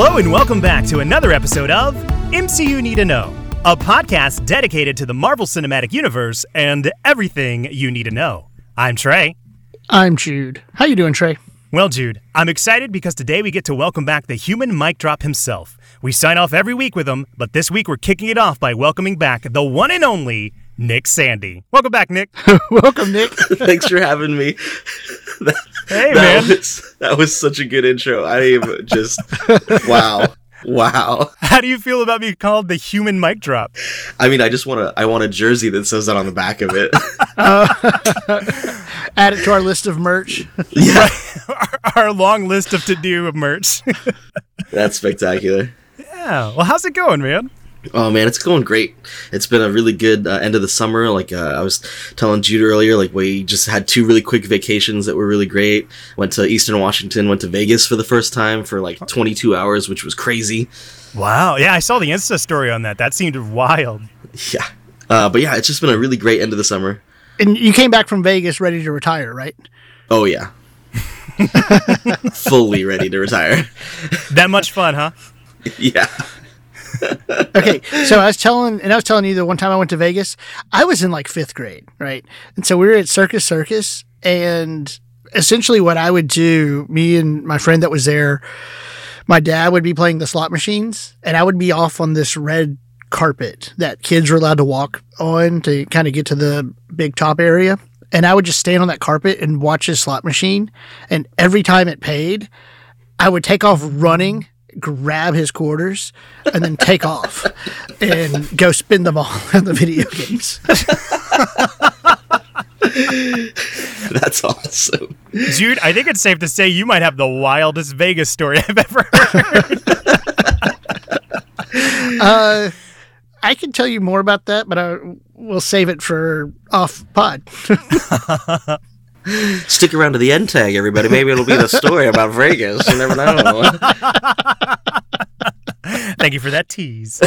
Hello, and welcome back to another episode of MCU Need to Know, a podcast dedicated to the Marvel Cinematic Universe and everything you need to know. I'm Trey. I'm Jude. How you doing, Trey? Well, Jude, I'm excited because today we get to welcome back the human mic drop himself. We sign off every week with him, but this week we're kicking it off by welcoming back the one and only Nick Sandy. Welcome back, Nick. Welcome, Nick. Thanks for having me. Hey, that man. Was, that was such a good intro. I am just wow. Wow. How do you feel about being called the human mic drop? I mean, I just want to I want a jersey that says that on the back of it. Uh, add it to our list of merch. yeah. our, our long list of to do of merch. That's spectacular. yeah. Well, how's it going, man? Oh man, it's going great. It's been a really good uh, end of the summer. Like uh, I was telling Jude earlier, like we just had two really quick vacations that were really great. Went to Eastern Washington, went to Vegas for the first time for like 22 hours, which was crazy. Wow. Yeah, I saw the Insta story on that. That seemed wild. Yeah. Uh, but yeah, it's just been a really great end of the summer. And you came back from Vegas ready to retire, right? Oh yeah. Fully ready to retire. That much fun, huh? yeah. Okay, so I was telling, and I was telling you that one time I went to Vegas, I was in like fifth grade, right? And so we were at Circus Circus, and essentially what I would do, me and my friend that was there, my dad would be playing the slot machines, and I would be off on this red carpet that kids were allowed to walk on to kind of get to the big top area. And I would just stand on that carpet and watch his slot machine. And every time it paid, I would take off running, grab his quarters, and then take off and go spin them all in the video games. That's awesome. Jude, I think it's safe to say you might have the wildest Vegas story I've ever heard. Uh, I can tell you more about that, but I will save it for off pod. Stick around to the end tag, everybody. Maybe it'll be the story about Vegas. You never know. Thank you for that tease.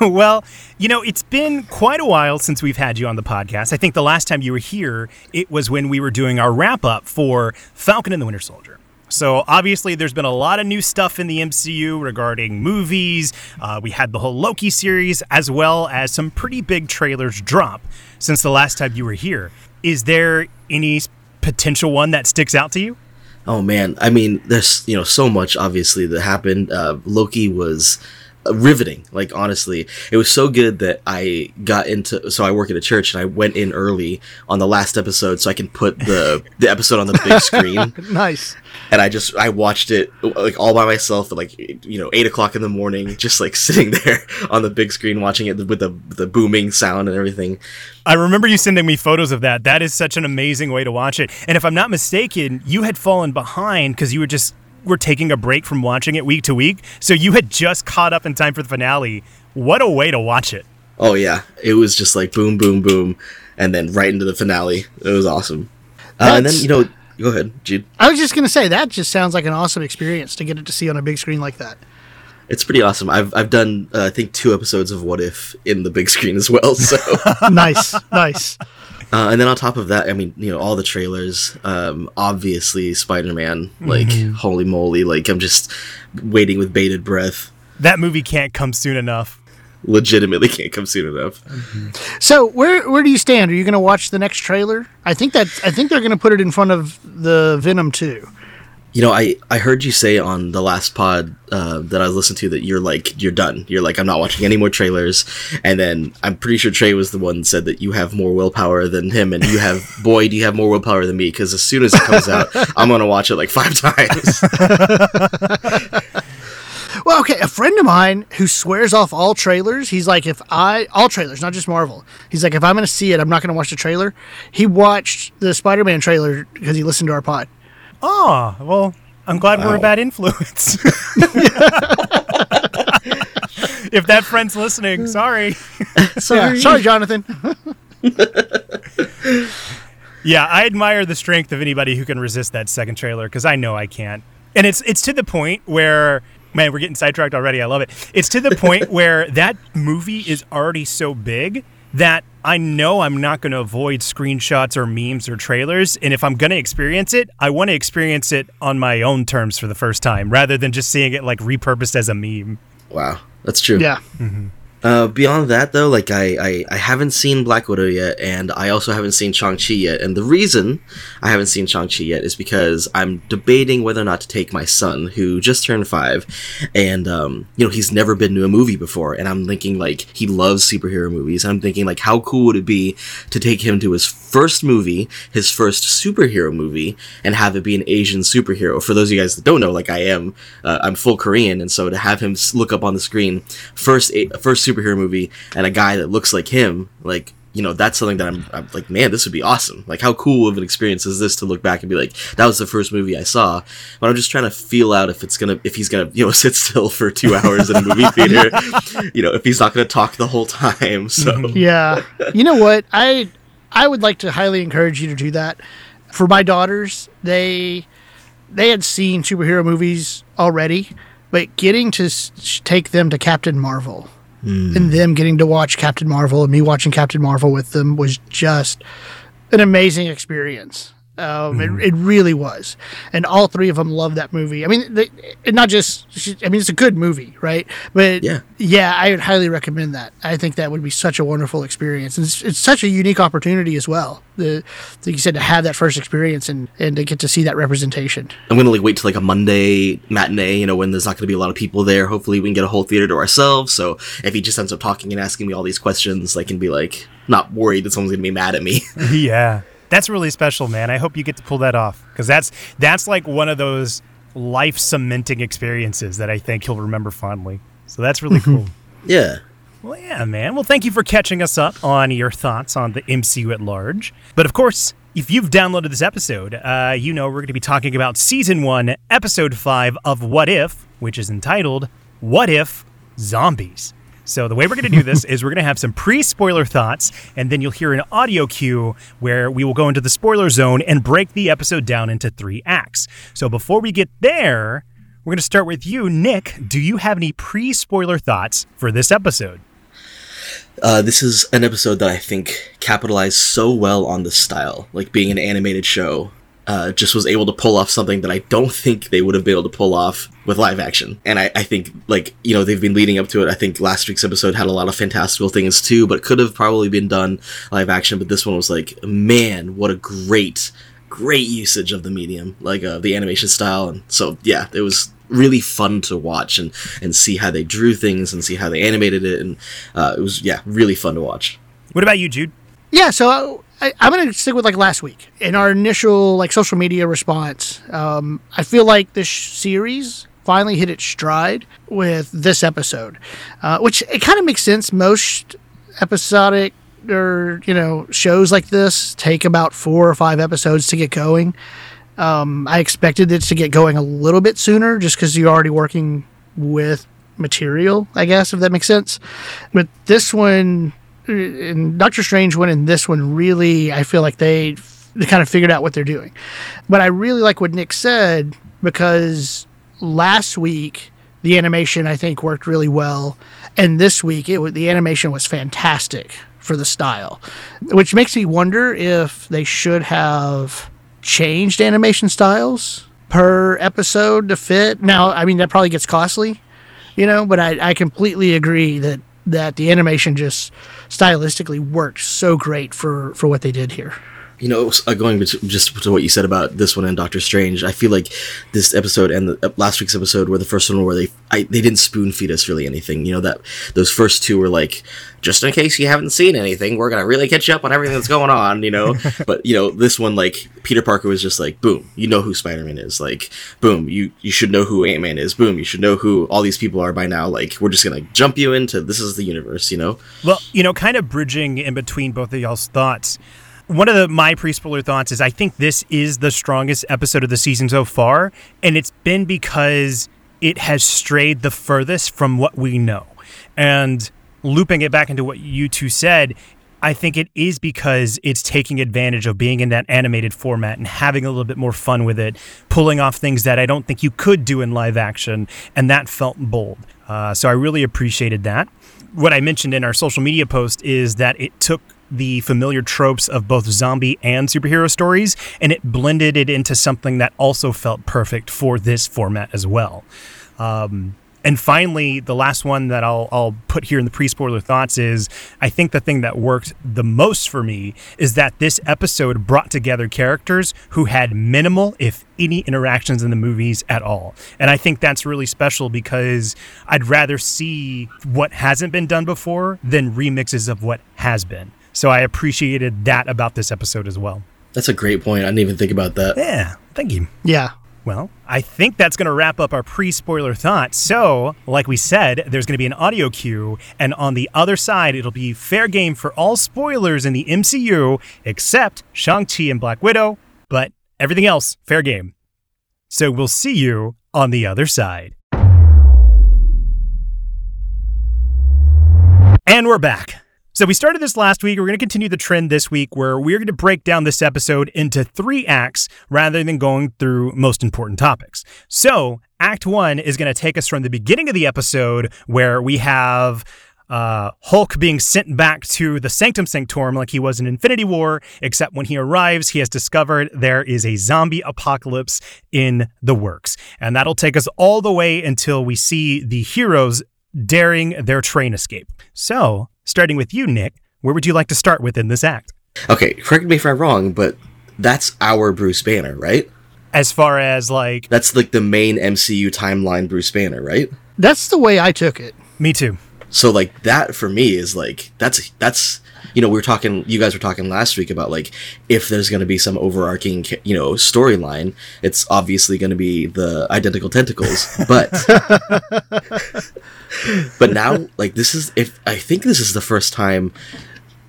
well, you know, it's been quite a while since we've had you on the podcast. I think the last time you were here, it was when we were doing our wrap up for Falcon and the Winter Soldier. So obviously, there's been a lot of new stuff in the MCU regarding movies. Uh, we had the whole Loki series, as well as some pretty big trailers drop since the last time you were here. Is there any potential one that sticks out to you? Oh man, I mean, there's you know so much obviously that happened. Uh, Loki was riveting. Like honestly, it was so good that I got into. So I work at a church, and I went in early on the last episode, so I can put the the episode on the big screen. nice. and I just I watched it like all by myself at like you know eight o'clock in the morning, just like sitting there on the big screen watching it with the the booming sound and everything. I remember you sending me photos of that. That is such an amazing way to watch it. And if I'm not mistaken, you had fallen behind because you were just were taking a break from watching it week to week. So you had just caught up in time for the finale. What a way to watch it. Oh yeah, it was just like boom, boom, boom, and then right into the finale. It was awesome. Uh, and then you know, go ahead, Jude. I was just going to say, that just sounds like an awesome experience to get it to see on a big screen like that. It's pretty awesome. I've I've done uh, I think two episodes of What If in the big screen as well. So. nice, nice. Uh, and then on top of that, I mean, you know, all the trailers. Um, obviously, Spider Man. Like, holy moly! Like, I'm just waiting with bated breath. That movie can't come soon enough. Legitimately, can't come soon enough. So where where do you stand? Are you going to watch the next trailer? I think that I think they're going to put it in front of the Venom 2. You know, I I heard you say on the last pod uh, that I listened to that you're like you're done. You're like I'm not watching any more trailers. And then I'm pretty sure Trey was the one that said that you have more willpower than him, and you have boy, do you have more willpower than me? Because as soon as it comes out, I'm gonna watch it like five times. Well, okay, a friend of mine who swears off all trailers, he's like, if I, all trailers, not just Marvel, he's like, if I'm going to see it, I'm not going to watch the trailer. He watched the Spider Man trailer because he listened to our pod. Oh, well, I'm glad we're a oh. bad influence. if that friend's listening, sorry. Yeah, sorry, Jonathan. Yeah, I admire the strength of anybody who can resist that second trailer because I know I can't. And it's it's to the point where man, we're getting sidetracked already. I love it. It's to the point where that movie is already so big that I know I'm not going to avoid screenshots or memes or trailers. And if I'm going to experience it, I want to experience it on my own terms for the first time rather than just seeing it like repurposed as a meme. Wow, that's true. Yeah. Mm-hmm. Uh, beyond that, though, like I, I, I haven't seen Black Widow yet, and I also haven't seen Shang Chi yet. And the reason I haven't seen Shang Chi yet is because I'm debating whether or not to take my son, who just turned five, and um, you know he's never been to a movie before, and I'm thinking like he loves superhero movies. And I'm thinking like how cool would it be to take him to his first movie, his first superhero movie, and have it be an Asian superhero. For those of you guys that don't know, like I am, uh, I'm full Korean, and so to have him look up on the screen first a- first superhero movie and a guy that looks like him, like you know, that's something that I'm, I'm like, man, this would be awesome. Like, how cool of an experience is this to look back and be like, that was the first movie I saw. But I'm just trying to feel out if it's gonna, if he's gonna, you know, sit still for two hours in a movie theater, you know, if he's not gonna talk the whole time. So Yeah. You know what? I I would like to highly encourage you to do that. For my daughters, they they had seen superhero movies already, but getting to take them to Captain Marvel Mm. and them getting to watch Captain Marvel and me watching Captain Marvel with them was just an amazing experience. Um, it, it really was, and all three of them loved that movie. I mean, they, it not just. I mean, it's a good movie, right? But Yeah. yeah, I would highly recommend that. I think that would be such a wonderful experience, and it's, it's such a unique opportunity as well. The, like you said, to have that first experience and and to get to see that representation. I'm gonna like wait till like a Monday matinee, you know, when there's not gonna be a lot of people there. Hopefully, we can get a whole theater to ourselves. So if he just ends up talking and asking me all these questions, I can be like not worried that someone's gonna be mad at me. yeah. That's really special, man. I hope you get to pull that off because that's that's like one of those life cementing experiences that I think he'll remember fondly. So that's really cool. yeah. Well, yeah, man. Well, thank you for catching us up on your thoughts on the MCU at large. But of course, if you've downloaded this episode, uh, you know we're going to be talking about season one, episode five of What If, which is entitled What If Zombies. So the way we're going to do this is we're going to have some pre-spoiler thoughts, and then you'll hear an audio cue where we will go into the spoiler zone and break the episode down into three acts. So before we get there, we're going to start with you, Nick. Do you have any pre-spoiler thoughts for this episode? Uh, this is an episode that I think capitalized so well on the style, like being an animated show. Uh, just was able to pull off something that I don't think they would have been able to pull off with live action. And I, I think, like, you know, they've been leading up to it. I think last week's episode had a lot of fantastical things too, but could have probably been done live action. But this one was like, man, what a great, great usage of the medium, like uh, the animation style. And so, yeah, it was really fun to watch and, and see how they drew things and see how they animated it. And uh, it was, yeah, really fun to watch. What about you, Jude? Yeah, so I, I'm going to stick with like last week. In our initial like social media response, um, I feel like this series finally hit its stride with this episode, uh, which it kind of makes sense. Most episodic or you know shows like this take about four or five episodes to get going. Um, I expected it to get going a little bit sooner, just because you're already working with material, I guess, if that makes sense. But this one, Doctor Strange one and this one really, I feel like they they kind of figured out what they're doing. But I really like what Nick said because last week the animation I think worked really well, and this week it the animation was fantastic for the style, which makes me wonder if they should have changed animation styles per episode to fit. Now, I mean that probably gets costly, you know, but I, I completely agree that that the animation just stylistically worked so great for for what they did here. You know, uh, going to, just to what you said about this one and Doctor Strange, I feel like this episode and the, uh, last week's episode were the first one where they I, they didn't spoon feed us really anything. You know that those first two were like, just in case you haven't seen anything, we're gonna really catch you up on everything that's going on. You know, but you know this one like Peter Parker was just like, boom, you know who Spider Man is. Like, boom, you you should know who Ant Man is. Boom, you should know who all these people are by now. Like, we're just gonna jump you into this is the universe. You know. Well, you know, kind of bridging in between both of y'all's thoughts. One of the my pre-spoiler thoughts is I think this is the strongest episode of the season so far, and it's been because it has strayed the furthest from what we know. And looping it back into what you two said, I think it is because it's taking advantage of being in that animated format and having a little bit more fun with it, pulling off things that I don't think you could do in live action, and that felt bold. Uh, so I really appreciated that. What I mentioned in our social media post is that it took the familiar tropes of both zombie and superhero stories, and it blended it into something that also felt perfect for this format as well. Um, and finally, the last one that I'll, I'll put here in the pre spoiler thoughts is I think the thing that worked the most for me is that this episode brought together characters who had minimal, if any, interactions in the movies at all. And I think that's really special because I'd rather see what hasn't been done before than remixes of what has been. So I appreciated that about this episode as well. That's a great point. I didn't even think about that. Yeah, thank you. Yeah. Well, I think that's going to wrap up our pre spoiler thoughts. So, like we said, there's going to be an audio cue, and on the other side, it'll be fair game for all spoilers in the MCU except Shang-Chi and Black Widow, but everything else, fair game. So, we'll see you on the other side. And we're back. So we started this last week. We're going to continue the trend this week where we're going to break down this episode into three acts rather than going through most important topics. So Act One is going to take us from the beginning of the episode where we have uh, Hulk being sent back to the Sanctum Sanctorum like he was in Infinity War, except when he arrives, he has discovered there is a zombie apocalypse in the works. And that'll take us all the way until we see the heroes daring their train escape. So, starting with you, Nick, where would you like to start within this act? Okay, correct me if I'm wrong, but that's our Bruce Banner, right? As far as like, That's like the main MCU timeline Bruce Banner, right? That's the way I took it. me too. So like that for me is like that's that's you know we were talking you guys were talking last week about like if there's going to be some overarching you know storyline it's obviously going to be the identical tentacles but but now like this is if I think this is the first time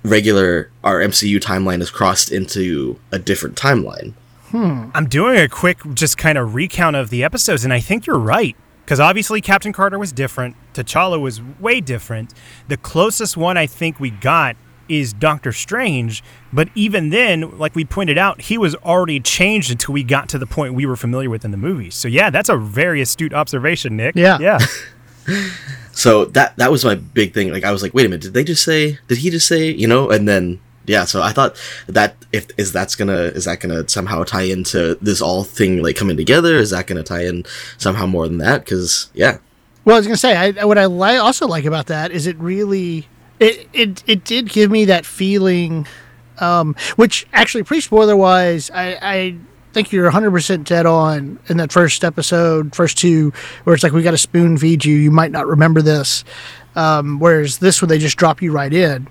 regular our MCU timeline has crossed into a different timeline hmm. I'm doing a quick, just kind of recount of the episodes, and I think you're right. Because obviously, Captain Carter was different. T'Challa was way different. The closest one I think we got is Doctor Strange. But even then, like we pointed out, he was already changed until we got to the point we were familiar with in the movies. So, yeah, that's a very astute observation, Nick. Yeah. Yeah. so that that was my big thing like I was like wait a minute did they just say did he just say you know and then yeah so I thought that if is that's gonna is that gonna somehow tie into this all thing like coming together is that gonna tie in somehow more than that because yeah Well, I was gonna say, I, what I li- also like about that is it really, it it, it did give me that feeling, um, which actually pre spoiler wise, I, I think you're 100 percent dead on in that first episode, first two, where it's like we got to spoon feed you, you might not remember this, um, whereas this one they just drop you right in.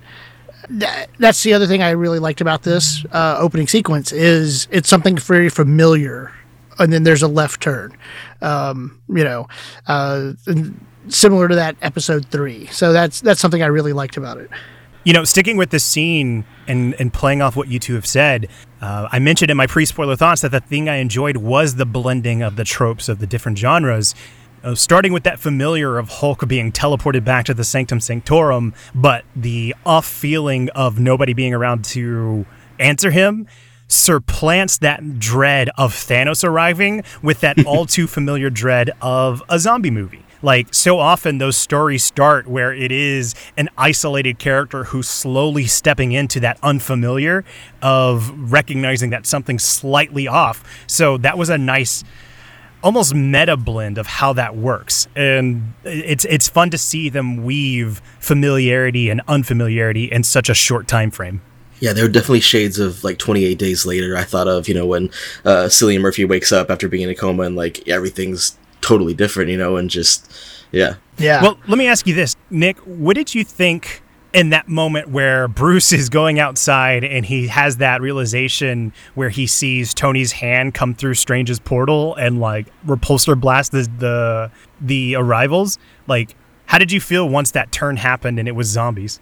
That, that's the other thing I really liked about this uh, opening sequence is it's something very familiar and then there's a left turn. Um, you know, uh, and similar to that episode three. So that's that's something I really liked about it. You know, sticking with this scene and, and playing off what you two have said, uh, I mentioned in my pre spoiler thoughts that the thing I enjoyed was the blending of the tropes of the different genres. Uh, starting with that familiar of Hulk being teleported back to the Sanctum Sanctorum, but the off feeling of nobody being around to answer him surplants that dread of Thanos arriving with that all too familiar dread of a zombie movie. Like so often those stories start where it is an isolated character who's slowly stepping into that unfamiliar of recognizing that something's slightly off. So that was a nice almost meta blend of how that works. And it's it's fun to see them weave familiarity and unfamiliarity in such a short time frame. yeah there were definitely shades of like 28 days later I thought of you know when uh, Cillian Murphy wakes up after being in a coma and like everything's totally different you know and just yeah Yeah. Well, let me ask you this, Nick. What did you think in that moment where Bruce is going outside and he has that realization where he sees Tony's hand come through Strange's portal and like repulsor blast the the, the arrivals? Like, how did you feel once that turn happened and it was zombies?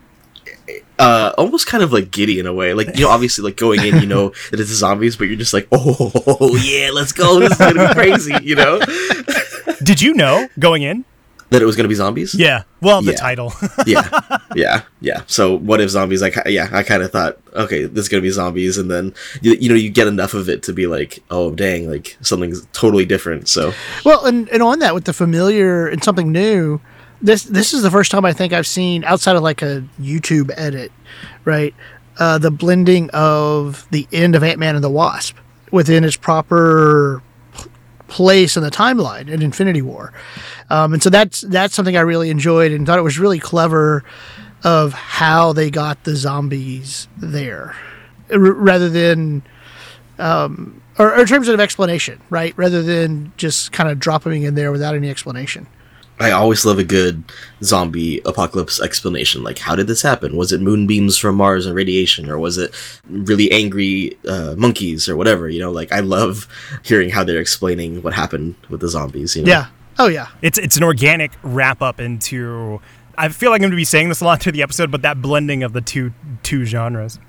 uh almost kind of like giddy in a way like you know obviously like going in you know that it's zombies but you're just like oh yeah let's go this is gonna be crazy you know Did you know going in? that it was gonna be zombies Yeah. Well, the Yeah. title. yeah yeah yeah so what if zombies like yeah i kind of thought okay this is gonna be zombies and then you, you know you get enough of it to be like oh dang like something's totally different so well, and, and on that with the familiar and something new, this this is the first time I think I've seen outside of like a YouTube edit, right? uh, the blending of the end of Ant Man and the Wasp within its proper p- place in the timeline in Infinity War. Um, and so that's that's something I really enjoyed and thought it was really clever of how they got the zombies there, R- rather than um, or, or in terms of explanation, right? Rather than just kind of dropping in there without any explanation. I always love a good zombie apocalypse explanation. Like, how did this happen? Was it moonbeams from Mars and radiation, or was it really angry uh, monkeys, or whatever? You know, like I love hearing how they're explaining what happened with the zombies. You know? Yeah. Oh yeah. It's it's an organic wrap up into. I feel like I'm going to be saying this a lot through the episode, but that blending of the two two genres.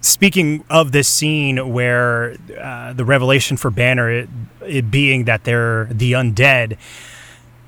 Speaking of this scene where uh, the revelation for Banner, it, it being that they're the undead,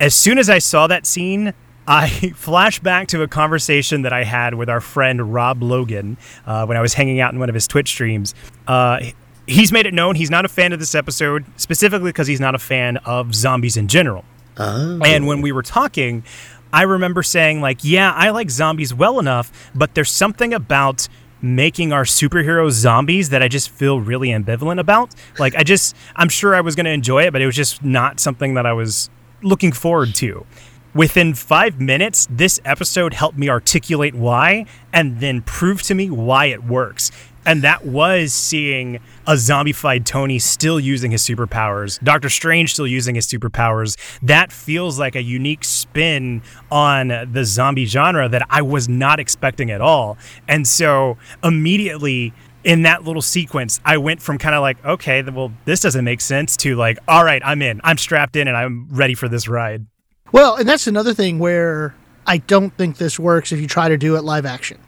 as soon as I saw that scene, I flashed back to a conversation that I had with our friend Rob Logan uh, when I was hanging out in one of his Twitch streams. Uh, he's made it known he's not a fan of this episode, specifically because he's not a fan of zombies in general. Oh. And when we were talking, I remember saying, like, yeah, I like zombies well enough, but there's something about making our superheroes zombies that I just feel really ambivalent about. Like, I just, I'm sure I was going to enjoy it, but it was just not something that I was looking forward to. Within five minutes, this episode helped me articulate why and then prove to me why it works. And that was seeing a zombified Tony still using his superpowers, Doctor Strange still using his superpowers. That feels like a unique spin on the zombie genre that I was not expecting at all. And so immediately in that little sequence, I went from kind of like, okay, well, this doesn't make sense to like, all right, I'm in, I'm strapped in, and I'm ready for this ride. Well, and that's another thing where I don't think this works if you try to do it live action.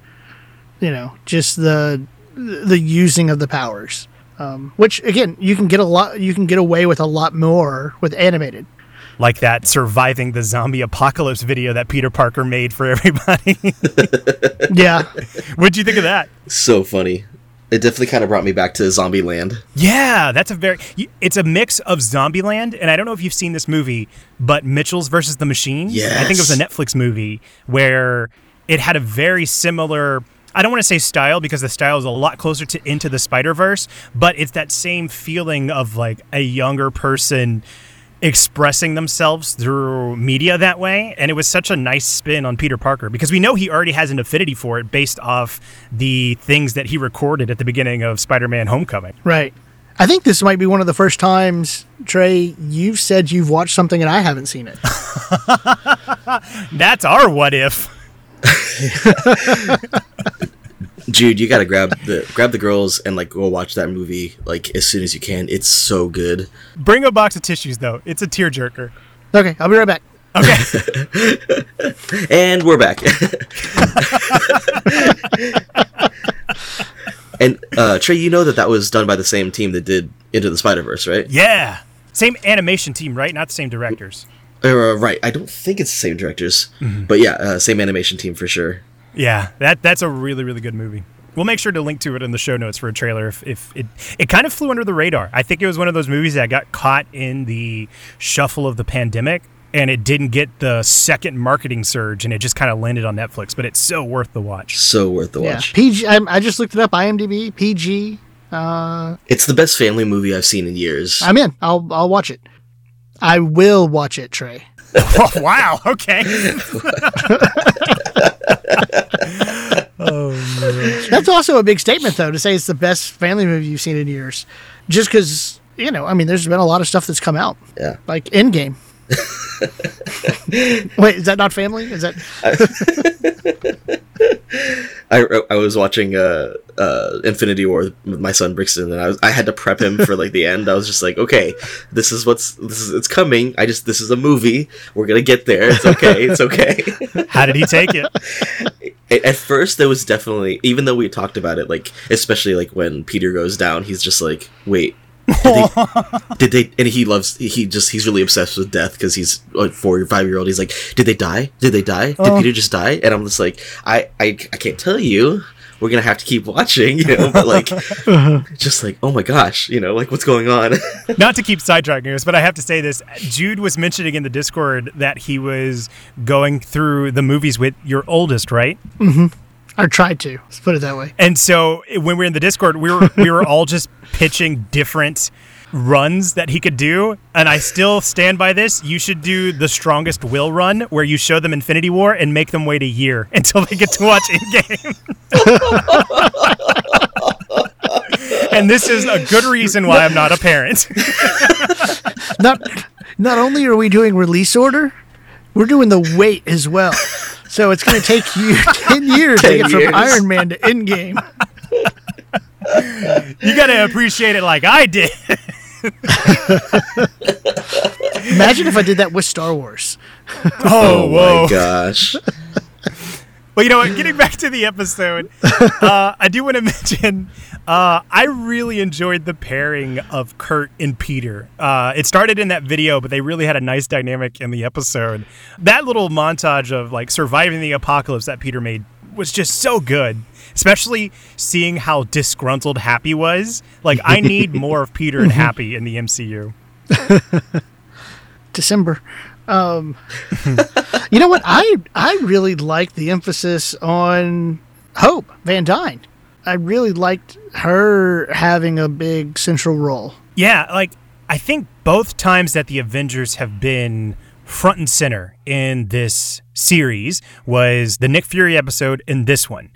You know, just the the using of the powers, um, which again you can get a lot, you can get away with a lot more with animated. Like that surviving the zombie apocalypse video that Peter Parker made for everybody. Yeah, What'd you think of that? so funny. It definitely kind of brought me back to Zombieland. Yeah, that's a very. It's a mix of Zombieland, and I don't know if you've seen this movie, but Mitchell's versus the Machine. I think it was a Netflix movie where it had a very similar. I don't want to say style because the style is a lot closer to Into the Spider Verse, but it's that same feeling of like a younger person expressing themselves through media that way and it was such a nice spin on Peter Parker because we know he already has an affinity for it based off the things that he recorded at the beginning of Spider-Man Homecoming. right. I think this might be one of the first times, Trey, you've said you've watched something and I haven't seen it. That's our what if. Jude, you gotta grab the grab the girls and like go watch that movie like as soon as you can. It's so good. Bring a box of tissues though. It's a tearjerker. Okay, I'll be right back. Okay. And we're back. and uh, Trey, you know that that was done by the same team that did Into the Spider Verse, right? yeah. Same animation team, right? Not the same directors. Uh, right. I don't think it's the same directors, but yeah, uh, same animation team for sure. Yeah, that that's a really really good movie. We'll make sure to link to it in the show notes for a trailer. If, if it it kind of flew under the radar, I think it was one of those movies that got caught in the shuffle of the pandemic, and it didn't get the second marketing surge, and it just kind of landed on Netflix. But it's so worth the watch. So worth the Yeah, watch. PG. I, I just looked it up. IMDb PG. Uh, It's the best family movie I've seen in years. I'm in. I'll I'll watch it. I will watch it, Trey. Oh, wow. Okay. oh, That's also a big statement, though, to say it's the best family movie you've seen in years. Just because, you know, I mean, there's been a lot of stuff that's come out, Yeah. like Endgame. Wait, is that not family? Is that I, I was watching uh, uh, Infinity War with my son Brixton, and I was I had to prep him for like the end. I was just like, okay, this is what's this is it's coming. I just this is a movie. We're gonna get there. It's okay. It's okay. How did he take it? at, at first, there was definitely even though we talked about it, like especially like when Peter goes down, he's just like, wait. Did they, did they and he loves he just he's really obsessed with death because he's a four or five year old he's like did they die? Did they die? Did peter just die? And i'm just like I, I i can't tell you. We're gonna have to keep watching you know but like just like oh my gosh you know like what's going on? Not to keep sidetracking us, but I have to say this. Jude was mentioning in the Discord that he was going through the movies with your oldest, right? Mm-hmm. I tried to. Let's put it that way. And so eh, when we were in the Discord, we were we were all just pitching different runs that he could do, and I still stand by this. You should do the strongest will run, where you show them Infinity War and make them wait a year until they get to watch in game. and this is a good reason why I'm not a parent. Not not only are we doing release order, we're doing the wait as well. So it's going to take you ten years to 10 get from. Iron Man to Endgame. You got to appreciate it like I did. Imagine if I did that with Star Wars. Oh, oh whoa. my gosh. Well, you know what? Getting back to the episode, uh, I do want to mention uh, I really enjoyed the pairing of Kurt and Peter. Uh, it started in that video, but they really had a nice dynamic in the episode. That little montage of like surviving the apocalypse that Peter made was just so good. Especially seeing how disgruntled Happy was. Like, I need more of Peter and Happy in the MCU. December. Um, you know what? I I really liked the emphasis on Hope Van Dyne. I really liked her having a big central role. Yeah, like I think both times that the Avengers have been front and center in this series was the Nick Fury episode and this one.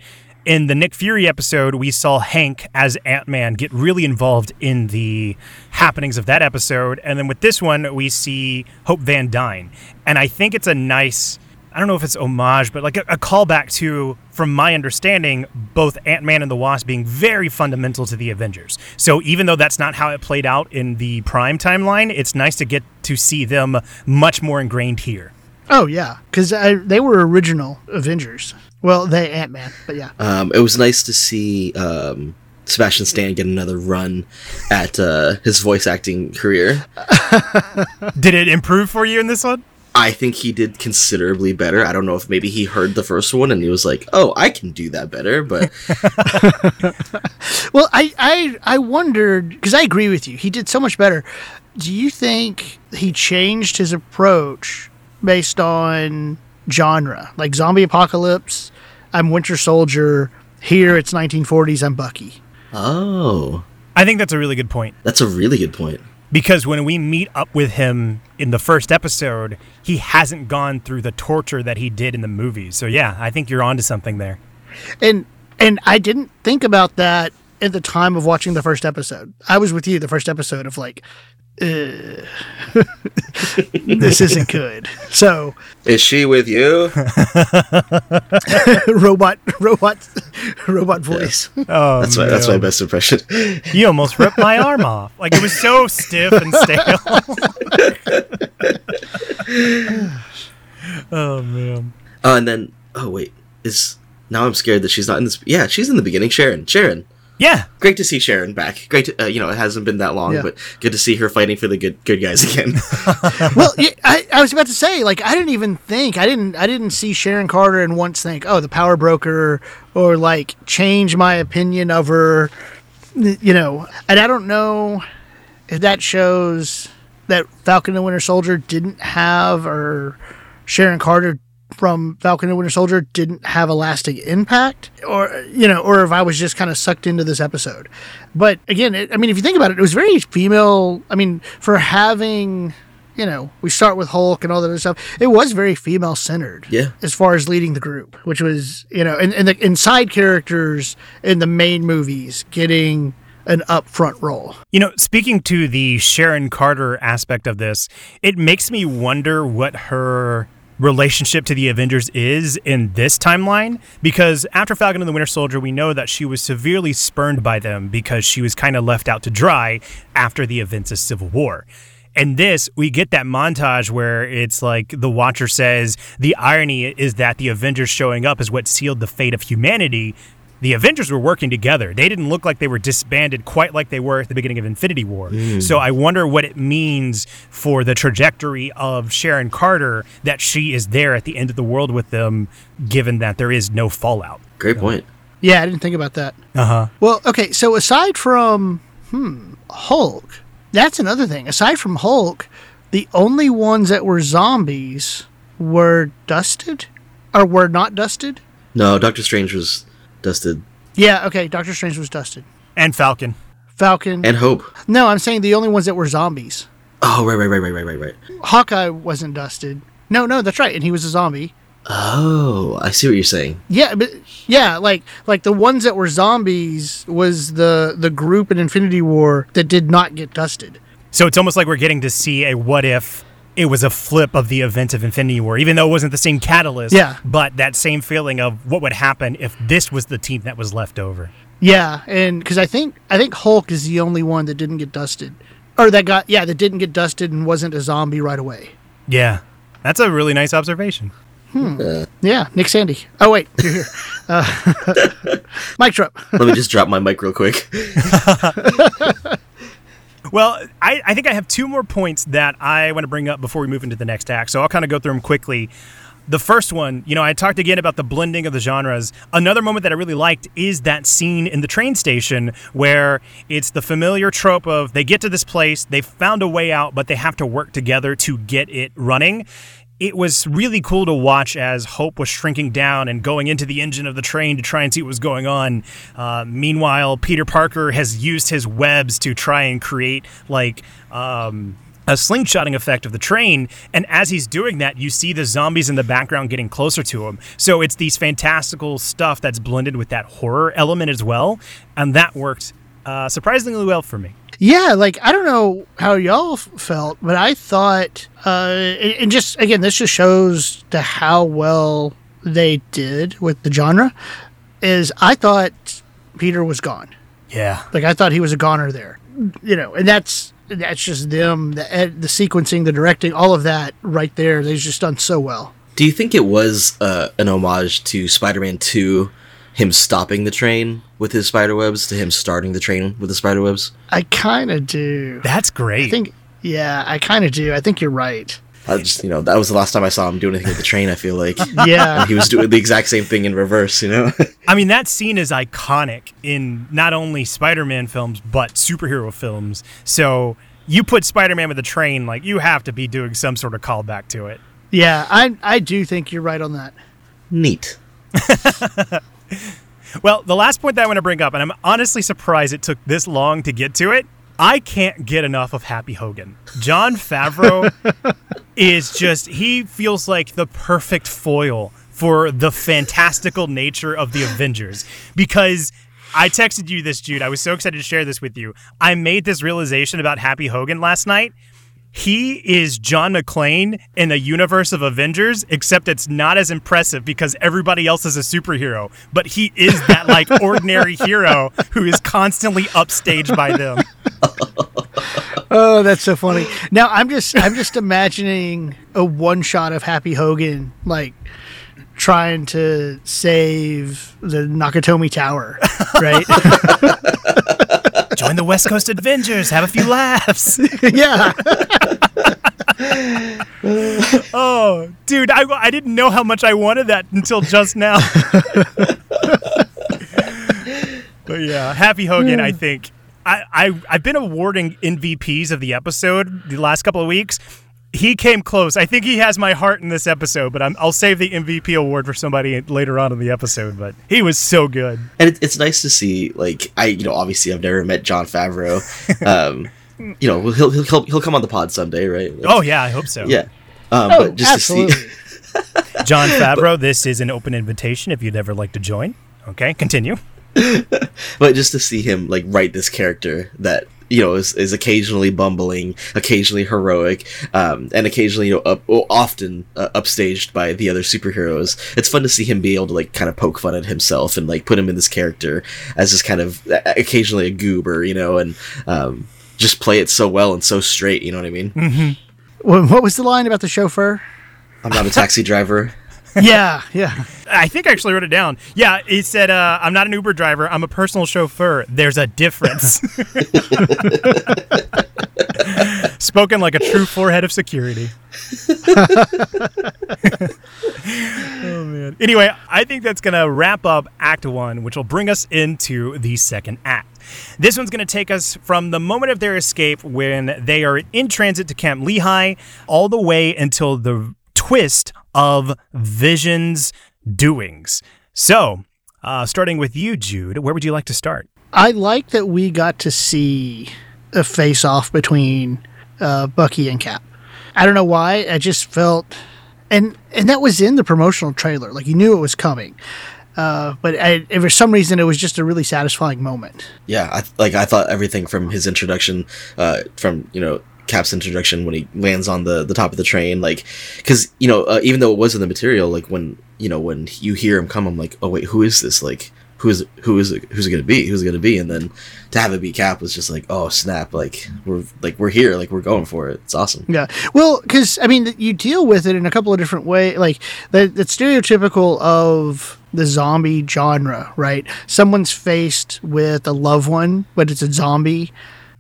In the Nick Fury episode, we saw Hank as Ant Man get really involved in the happenings of that episode. And then with this one, we see Hope Van Dyne. And I think it's a nice, I don't know if it's homage, but like a, a callback to, from my understanding, both Ant Man and the Wasp being very fundamental to the Avengers. So even though that's not how it played out in the Prime timeline, it's nice to get to see them much more ingrained here. Oh yeah, because they were original Avengers. Well, they Ant Man, but yeah. Um, it was nice to see um, Sebastian Stan get another run at uh, his voice acting career. Did it improve for you in this one? I think he did considerably better. I don't know if maybe he heard the first one and he was like, "Oh, I can do that better." But Well, I I I wondered because I agree with you. He did so much better. Do you think he changed his approach based on genre, like zombie apocalypse? I'm Winter Soldier. Here it's 1940s. I'm Bucky. oh, I think that's a really good point. that's a really good point. Because when we meet up with him in the first episode, he hasn't gone through the torture that he did in the movies. So yeah, I think you're onto something there. And and I didn't think about that at the time of watching the first episode. I was with you the first episode of like, "Ugh. this isn't good. So Is she with you? robot robot robot voice. Oh, That's my that's my best impression. You almost ripped my arm off. Like it was so stiff and stale. oh man. Uh, and then, oh wait, is now I'm scared that she's not in this. Yeah, she's in the beginning. Sharon, Sharon. Yeah. Great to see Sharon back. Great, to, uh, you know, it hasn't been that long, Yeah. but good to see her fighting for the good good guys again. well, I, I was about to say, like, I didn't even think, I didn't, I didn't see Sharon Carter and once think, oh, the power broker, or like change my opinion of her, you know. And I don't know if that shows that Falcon and Winter Soldier didn't have, or Sharon Carter from Falcon and Winter Soldier didn't have a lasting impact, or you know, or if I was just kind of sucked into this episode. But again, it, I mean, if you think about it, it was very female. I mean, for having, you know, we start with Hulk and all that other stuff. It was very female centered. Yeah. As far as leading the group, which was, you know, and and the and side characters in the main movies getting an upfront role. You know, speaking to the Sharon Carter aspect of this, it makes me wonder what her relationship to the Avengers is in this timeline because after Falcon and the Winter Soldier, we know that she was severely spurned by them because she was kind of left out to dry after the events of Civil War. And this, we get that montage where it's like the Watcher says the irony is that the Avengers showing up is what sealed the fate of humanity. The Avengers were working together. They didn't look like they were disbanded quite like they were at the beginning of Infinity War. So I wonder what it means for the trajectory of Sharon Carter that she is there at the end of the world with them, given that there is no fallout. Great point. Yeah, I didn't think about that. Uh huh. Well, okay, so aside from hmm, Hulk, that's another thing. Aside from Hulk, the only ones that were zombies were dusted or were not dusted. No, Doctor Strange was dusted. Yeah, okay. Doctor Strange was dusted. And Falcon. Falcon. And Hope. no, I'm saying the only ones that were zombies. Oh, right, right, right, right, right, right, right. Hawkeye wasn't dusted. No, no, that's right, and he was a zombie. Oh, I see what you're saying. Yeah, but yeah, like like the ones that were zombies was the the group in Infinity War that did not get dusted. So it's almost like we're getting to see a what if it was a flip of the events of Infinity War, even though it wasn't the same catalyst. Yeah. But that same feeling of what would happen if this was the team that was left over. Yeah, and because I think I think Hulk is the only one that didn't get dusted, or that got yeah that didn't get dusted and wasn't a zombie right away. Yeah. That's a really nice observation. Yeah, Nick Sandy. Oh wait, you're here. Uh, Mike drop. Let me just drop my mic real quick. Well, I, I think I have two more points that I want to bring up before we move into the next act. So I'll kind of go through them quickly. The first one, you know, I talked again about the blending of the genres. Another moment that I really liked is that scene in the train station where it's the familiar trope of they get to this place, they've found a way out, but they have to work together to get it running. It was really cool to watch as Hope was shrinking down and going into the engine of the train to try and see what was going on. Uh, meanwhile, Peter Parker has used his webs to try and create like um, a slingshotting effect of the train. And as he's doing that, you see the zombies in the background getting closer to him. So it's these fantastical stuff that's blended with that horror element as well. And that worked uh, surprisingly well for me. Yeah, like I don't know how y'all f- felt, but I thought, uh, and and just again, this just shows to how well they did with the genre. Is I thought Peter was gone. Yeah. Like I thought he was a goner there, you know, and that's that's just them, the ed- the sequencing, the directing, all of that right there. They've just done so well. Do you think it was uh, an homage to Spider-Man 2, him stopping the train with his spider webs, to him starting the train with the spider webs? I kind of do. That's great. I think, yeah, I kind of do. I think you're right. I just, you know, that was the last time I saw him do anything with the train. I feel like Yeah, he was doing the exact same thing in reverse. You know, I mean, that scene is iconic in not only Spider Man films, but superhero films. So you put Spider Man with a train, like, you have to be doing some sort of callback to it. yeah, I I do think you're right on that. neat. Well, the last point that I want to bring up, and I'm honestly surprised it took this long to get to it. I can't get enough of Happy Hogan. Jon Favreau is just, he feels like the perfect foil for the fantastical nature of the Avengers. Because I texted you this, Jude. I was so excited to share this with you. I made this realization about Happy Hogan last night. He is John McClane in the universe of Avengers, except it's not as impressive because everybody else is a superhero. But he is that like ordinary hero who is constantly upstaged by them. Oh, that's so funny. Now I'm just I'm just imagining a one shot of Happy Hogan like trying to save the Nakatomi Tower, right? Join the West Coast Avengers, have a few laughs. yeah. Oh, dude, I, I didn't know how much I wanted that until just now. but yeah, Happy Hogan, I hmm. think. I, I, I've been awarding MVPs of the episode the last couple of weeks. He came close. I think he has my heart in this episode, but I'm, I'll save the MVP award for somebody later on in the episode. But he was so good. and it, it's nice to see like i you know obviously i've never met jon favreau um you know he'll he'll he'll, he'll come on the pod someday right Like, Oh, yeah, I hope so. yeah um Oh, but just absolutely. to see Jon Favreau, this is an open invitation if you'd ever like to join. Okay, continue. but just to see him like write this character that you know is, is occasionally bumbling occasionally heroic um, and occasionally you know up, often uh, upstaged by the other superheroes. It's fun to see him be able to like kind of poke fun at himself and like put him in this character as this kind of uh, occasionally a goober you know and um, just play it so well and so straight you know what i mean? What what was the line about the chauffeur? i'm not a taxi driver yeah, yeah. I think I actually wrote it down. Yeah, he said, uh, I'm not an Uber driver. I'm a personal chauffeur. There's a difference. Spoken like a true forehead of security. oh, man. Anyway, I think that's going to wrap up Act One, which will bring us into the second act. This one's going to take us from the moment of their escape when they are in transit to Camp Lehigh all the way until the twist of Vision's doings. So, uh, starting with you, Jude, where would you like to start? I like that we got to see a face off between uh, Bucky and Cap. I don't know why. I just felt, and and that was in the promotional trailer. Like you knew it was coming. Uh, but I, for some reason, it was just a really satisfying moment. Yeah, I, like I thought everything from his introduction, uh, from you know Cap's introduction when he lands on the the top of the train, like because you know uh, even though it was in the material, like when you know when you hear him come, I'm like, oh wait, who is this? Like who is who is it, who's it gonna be? Who's it gonna be? And then to have it be Cap was just like, oh snap! Like we're like we're here, like we're going for it. It's awesome. Yeah, well, because I mean, you deal with it in a couple of different ways. Like that, that's stereotypical of the zombie genre, right? Someone's faced with a loved one, but it's a zombie,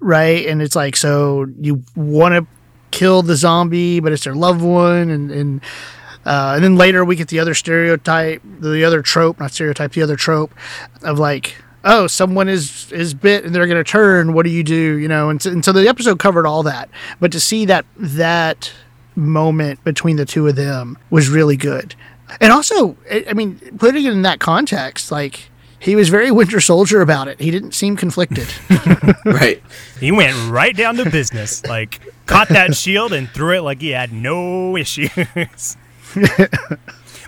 right? And it's like, so you want to kill the zombie, but it's their loved one, and and uh, and then later we get the other stereotype, the other trope, not stereotype, the other trope of like, oh, someone is is bit and they're going to turn. What do you do? You know, and and so the episode covered all that. But to see that that moment between the two of them was really good. And also, I mean, putting it in that context, like he was very Winter Soldier about it. He didn't seem conflicted. right. He went right down to business, like caught that shield and threw it like he had no issues.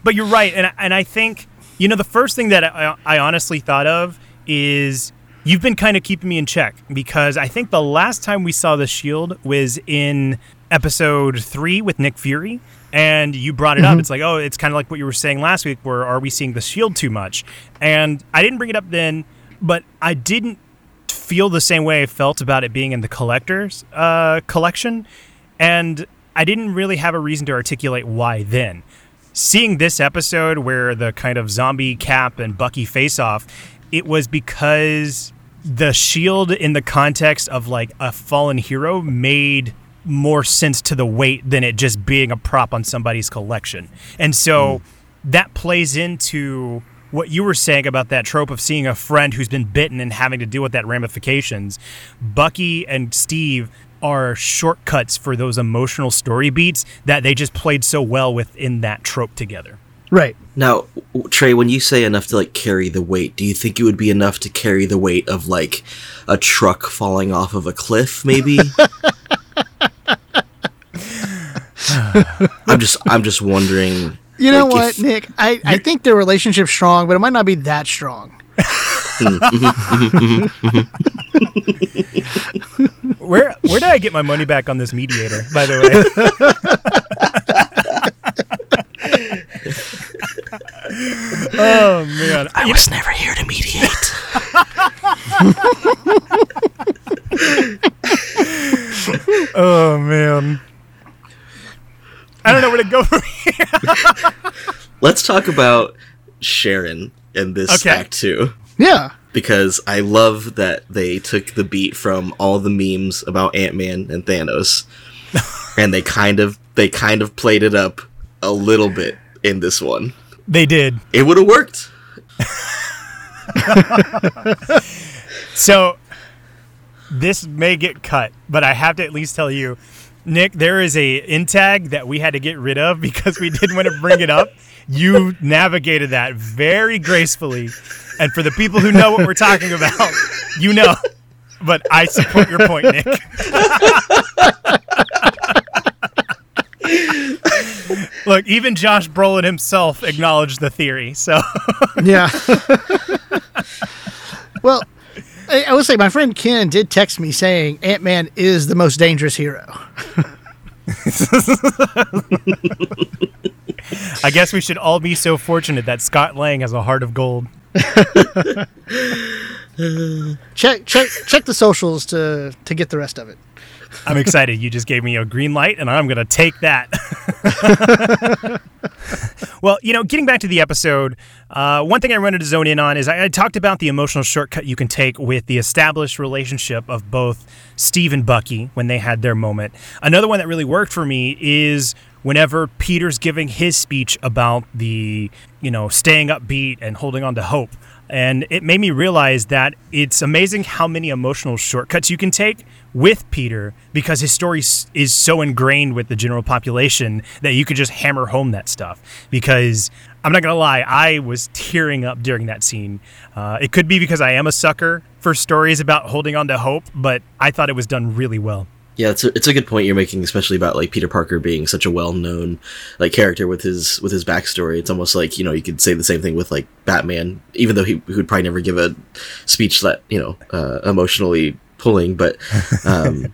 but you're right, and and I think you know the first thing that I, I honestly thought of is you've been kind of keeping me in check because I think the last time we saw the shield was in episode three with Nick Fury. And you brought it mm-hmm. up. It's like, oh, it's kind of like what you were saying last week, where are we seeing the shield too much? And I didn't bring it up then, but I didn't feel the same way I felt about it being in the collector's uh, collection. And I didn't really have a reason to articulate why then. Seeing this episode where the kind of zombie cap and Bucky face off, it was because the shield in the context of like a fallen hero made more sense to the weight than it just being a prop on somebody's collection. And so mm. that plays into what you were saying about that trope of seeing a friend who's been bitten and having to deal with that ramifications. Bucky and Steve are shortcuts for those emotional story beats that they just played so well within that trope together. Right. Now, Trey, when you say enough to like carry the weight, do you think it would be enough to carry the weight of like a truck falling off of a cliff maybe? I'm just I'm just wondering. You know like, what, if, Nick? I, I think their relationship's strong, but it might not be that strong. where where did I get my money back on this mediator? By the way. oh man, I was never here to mediate. oh man. I don't know where to go from here. Let's talk about Sharon in this okay. act too. Yeah. Because I love that they took the beat from all the memes about Ant Man and Thanos, and they kind of they kind of played it up a little bit in this one. They did. It would have worked. so this may get cut, but I have to at least tell you Nick, there is a in tag that we had to get rid of because we didn't want to bring it up. You navigated that very gracefully. And for the people who know what we're talking about, you know. But I support your point, Nick. Look, even Josh Brolin himself acknowledged the theory. So Yeah. well, I, I will say my friend Ken did text me saying Ant Man is the most dangerous hero. I guess we should all be so fortunate that Scott Lang has a heart of gold. check check check the socials to to get the rest of it. I'm excited. You just gave me a green light, and I'm going to take that. well, you know, getting back to the episode, uh, one thing I wanted to zone in on is I, I, talked about the emotional shortcut you can take with the established relationship of both Steve and Bucky when they had their moment. Another one that really worked for me is whenever Peter's giving his speech about the, you know, staying upbeat and holding on to hope. And it made me realize that it's amazing how many emotional shortcuts you can take with Peter because his story is so ingrained with the general population that you could just hammer home that stuff. Because I'm not going to lie, I was tearing up during that scene. Uh, it could be because I am a sucker for stories about holding on to hope, but I thought it was done really well. Yeah, it's a, it's a good point you're making, especially about like Peter Parker being such a well-known like character with his with his backstory. It's almost like you know you could say the same thing with like Batman, even though he, he would probably never give a speech that you know uh, emotionally pulling, but um,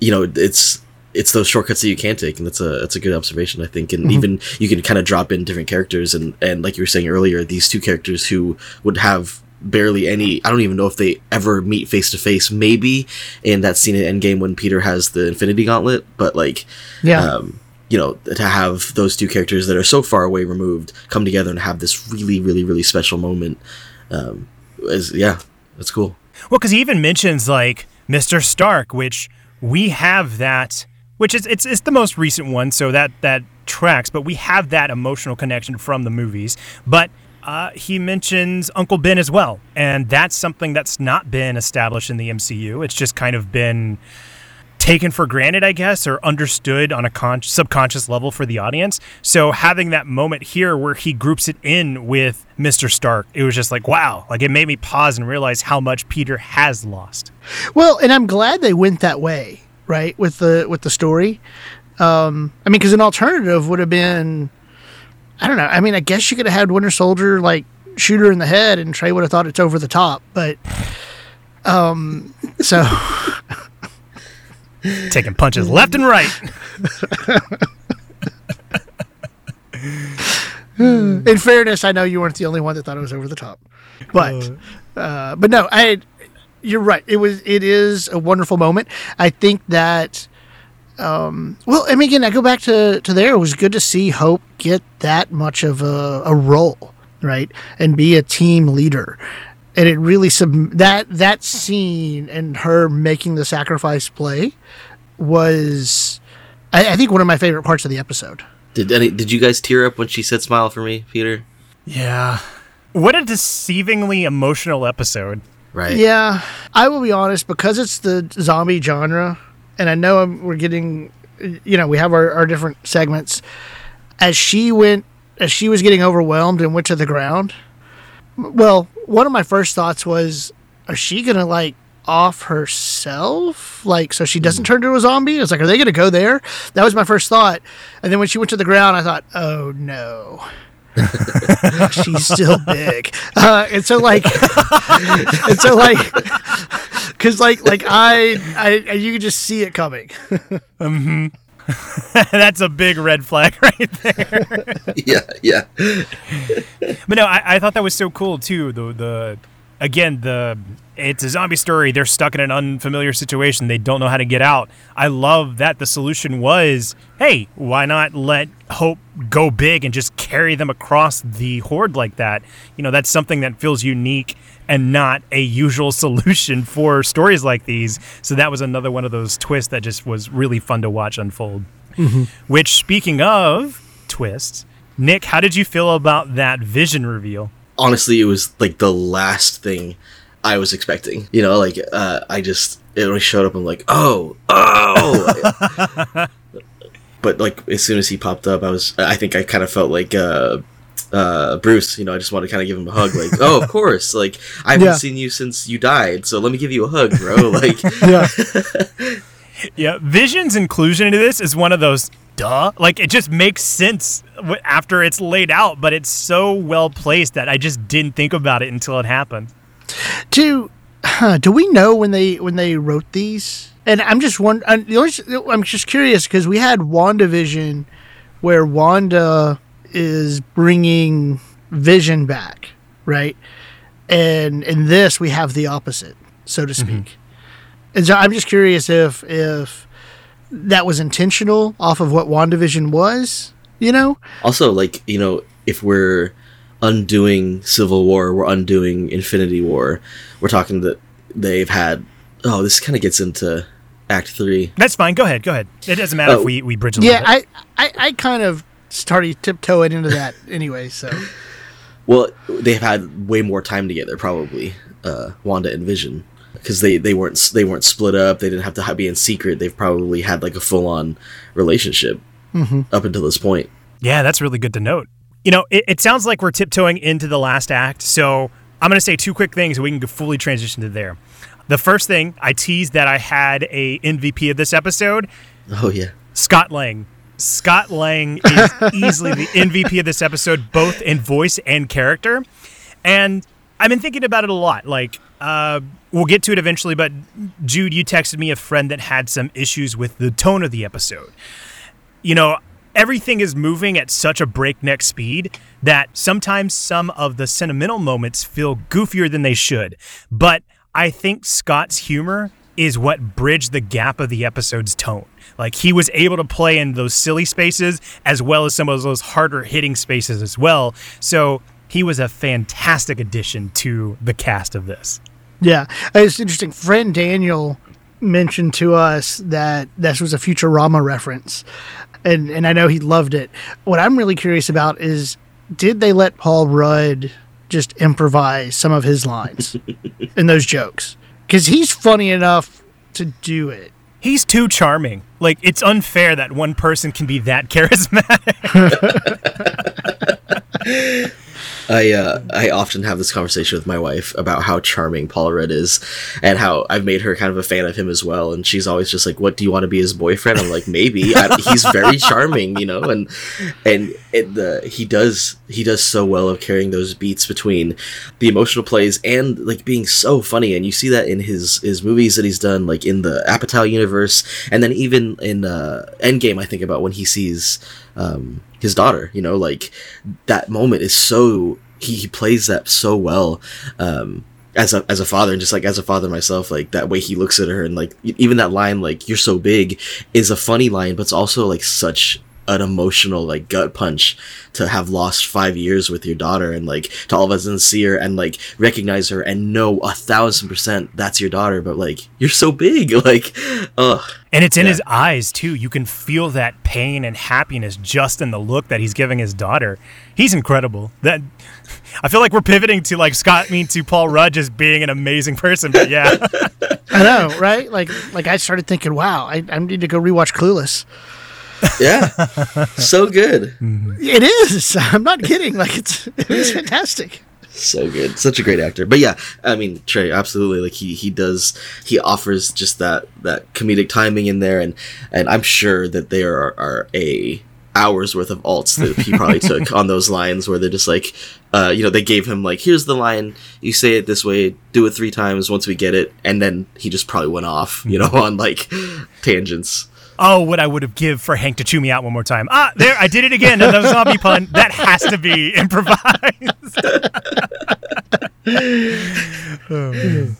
you know it's it's those shortcuts that you can take, and that's a that's a good observation I think. And even you can kind of drop in different characters, and and like you were saying earlier, these two characters who would have barely any i don't even know if they ever meet face to face maybe in that scene in endgame when peter has the infinity gauntlet but like Yeah. um you know to have those two characters that are so far away removed come together and have this really really really special moment um is yeah that's cool Well, because he even mentions like Mr. Stark, which we have that, which is it's it's the most recent one, so that that tracks. But we have that emotional connection from the movies. But uh, he mentions Uncle Ben as well, and that's something that's not been established in the MCU. It's just kind of been taken for granted, I guess, or understood on a con- subconscious level for the audience. So having that moment here where he groups it in with Mr. Stark, it was just like, wow, like it made me pause and realize how much Peter has lost. Well, and I'm glad they went that way, right? With the with the story. Um, I mean, because an alternative would have been, I don't know. I mean, I guess you could have had Winter Soldier like shoot her in the head, and Trey would have thought it's over the top. But, um, so Taking punches left and right. in fairness, I know you weren't the only one that thought it was over the top. But, uh, but no, I. You're right. It was. It is a wonderful moment. I think that. Um, well, I mean, again, I go back to, to there. It was good to see Hope get that much of a, a role, right, and be a team leader. And it really sub- that that scene and her making the sacrifice play was, I, I think, one of my favorite parts of the episode. did any did you guys tear up when she said smile for me peter Yeah. What a deceivingly emotional episode. right Yeah, I will be honest because it's the zombie genre, and I know I'm, we're getting, you know, we have our, our different segments. As she went, as she was getting overwhelmed and went to the ground. Well, one of my first thoughts was, are she gonna like off herself, like so she doesn't hmm. turn into a zombie? I was like, are they gonna go there? That was my first thought, and then when she went to the ground, I thought, oh no. she's still big uh, and so like and so like because like like I, I you can just see it coming That's a big red flag right there. yeah yeah But no, I, I thought that was so cool too. The the again the it's a zombie story. They're stuck in an unfamiliar situation. They don't know how to get out. I love that the solution was, hey, why not let Hope go big and just carry them across the horde like that? You know, that's something that feels unique and not a usual solution for stories like these. So that was another one of those twists that just was really fun to watch unfold. Mm-hmm. Which, speaking of twists, Nick, how did you feel about that vision reveal? honestly, it was like the last thing I was expecting. You know, like uh, I just it only showed up. I'm like, oh, oh. but like as soon as he popped up, I was I think I kind of felt like uh, uh, Bruce. You know, I just wanted to kind of give him a hug. Like, oh, of course. Like I haven't Yeah. seen you since you died, so let me give you a hug, bro. Like, yeah Yeah, Vision's inclusion into this is one of those duh. Like it just makes sense after it's laid out, but it's so well placed that I just didn't think about it until it happened. Do huh, do we know when they when they wrote these? And i'm just one I'm, I'm just curious because we had wandavision where wanda is bringing vision back right? And in this we have the opposite so to mm-hmm. speak. And so i'm just curious if if that was intentional off of what wandavision was you know? Also like you know if we're undoing civil war we're undoing infinity war we're talking that they've had oh this kind of gets into act three That's fine. Go ahead. Go ahead. It doesn't matter Oh. if we, we bridge a little yeah bit. I, I i kind of started tiptoeing into that anyway so Well, they've had way more time together, probably. Uh, Wanda and Vision, because they they weren't they weren't split up. They didn't have to be in secret. They've probably had like a full on relationship up until this point. Yeah, that's really good to note. You know, it, it sounds like we're tiptoeing into the last act, so I'm going to say two quick things and we can fully transition to there. The first thing, I teased that I had a MVP of this episode, Oh yeah. Scott Lang. Scott Lang is easily the MVP of this episode, both in voice and character. And I've been thinking about it a lot. Like, uh, we'll get to it eventually, but Jude, you texted me a friend that had some issues with the tone of the episode. You know, everything is moving at such a breakneck speed that sometimes some of the sentimental moments feel goofier than they should. But I think Scott's humor is what bridged the gap of the episode's tone. Like he was able to play in those silly spaces as well as some of those harder hitting spaces as well. So he was a fantastic addition to the cast of this. Yeah, uh, it's interesting. Friend Daniel mentioned to us that this was a Futurama reference, and and I know he loved it. What I'm really curious about is, did they let Paul Rudd just improvise some of his lines in those jokes? Because he's funny enough to do it. He's too charming. Like it's unfair that one person can be that charismatic. I uh, I often have this conversation with my wife about how charming Paul Rudd is, and how I've made her kind of a fan of him as well. And she's always just like, "What do you want to be his boyfriend?" I'm like, "Maybe." I, he's very charming, you know, and and it, the he does he does so well of carrying those beats between the emotional plays and like being so funny. And you see that in his his movies that he's done, like in the Apatow universe, and then even in uh, Endgame. I think about when he sees. Um, his daughter you know like that moment is so he, he plays that so well um as a as a father and just like as a father myself like that way he looks at her and like even that line like you're so big is a funny line but it's also like such an emotional like gut punch to have lost five years with your daughter and like to all of a sudden see her and like recognize her and know a thousand percent that's your daughter but like you're so big like ugh And it's in Yeah. his eyes too. You can feel that pain and happiness just in the look that he's giving his daughter. He's incredible. That I feel like we're pivoting to like Scott mean to Paul Rudd just being an amazing person. But yeah. I know, right? Like like I started thinking, wow, I, I need to go rewatch Clueless. Yeah. So good. It is. I'm not kidding. Like it's it's fantastic. so good. Such a great actor. But yeah i mean trey absolutely. Like he he does he offers just that that comedic timing in there. And and i'm sure that there are, are a hours worth of alts that he probably took on those lines where they're just like uh you know they gave him like here's the line. You say it this way. Do it three times. Once we get it. And then he just probably went off you know on like tangents Oh, what I would have give for Hank to chew me out one more time. Ah, there, I did it again. Another zombie pun. That has to be improvised. Oh,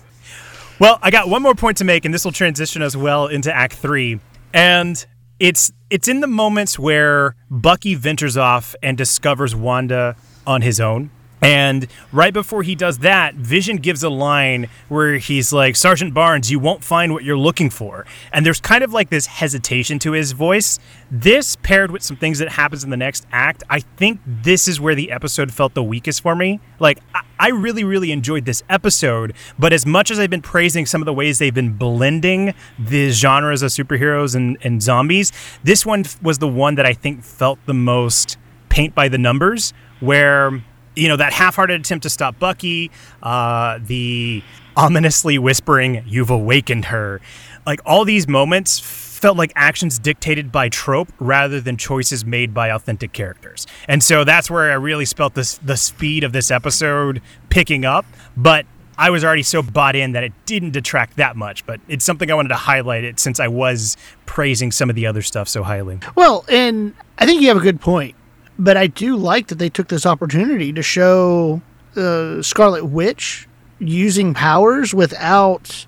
well, I got one more point to make, and this will transition us well into Act Three. And it's it's in the moments where Bucky ventures off and discovers Wanda on his own. And right before he does that, Vision gives a line where he's like, Sergeant Barnes, you won't find what you're looking for. And there's kind of like this hesitation to his voice. This paired with some things that happens in the next act, I think this is where the episode felt the weakest for me. Like, I, really, really enjoyed this episode, but as much as I've been praising some of the ways they've been blending the genres of superheroes and, and zombies, this one was the one that I think felt the most paint by the numbers, where you know that half-hearted attempt to stop Bucky, uh, the ominously whispering "You've awakened her," like all these moments felt like actions dictated by trope rather than choices made by authentic characters. And so that's where I really felt this the speed of this episode picking up, but I was already so bought in that it didn't detract that much, but it's something I wanted to highlight it since I was praising some of the other stuff so highly. Well, and I think you have a good point, but I do like that they took this opportunity to show uh, Scarlet Witch using powers without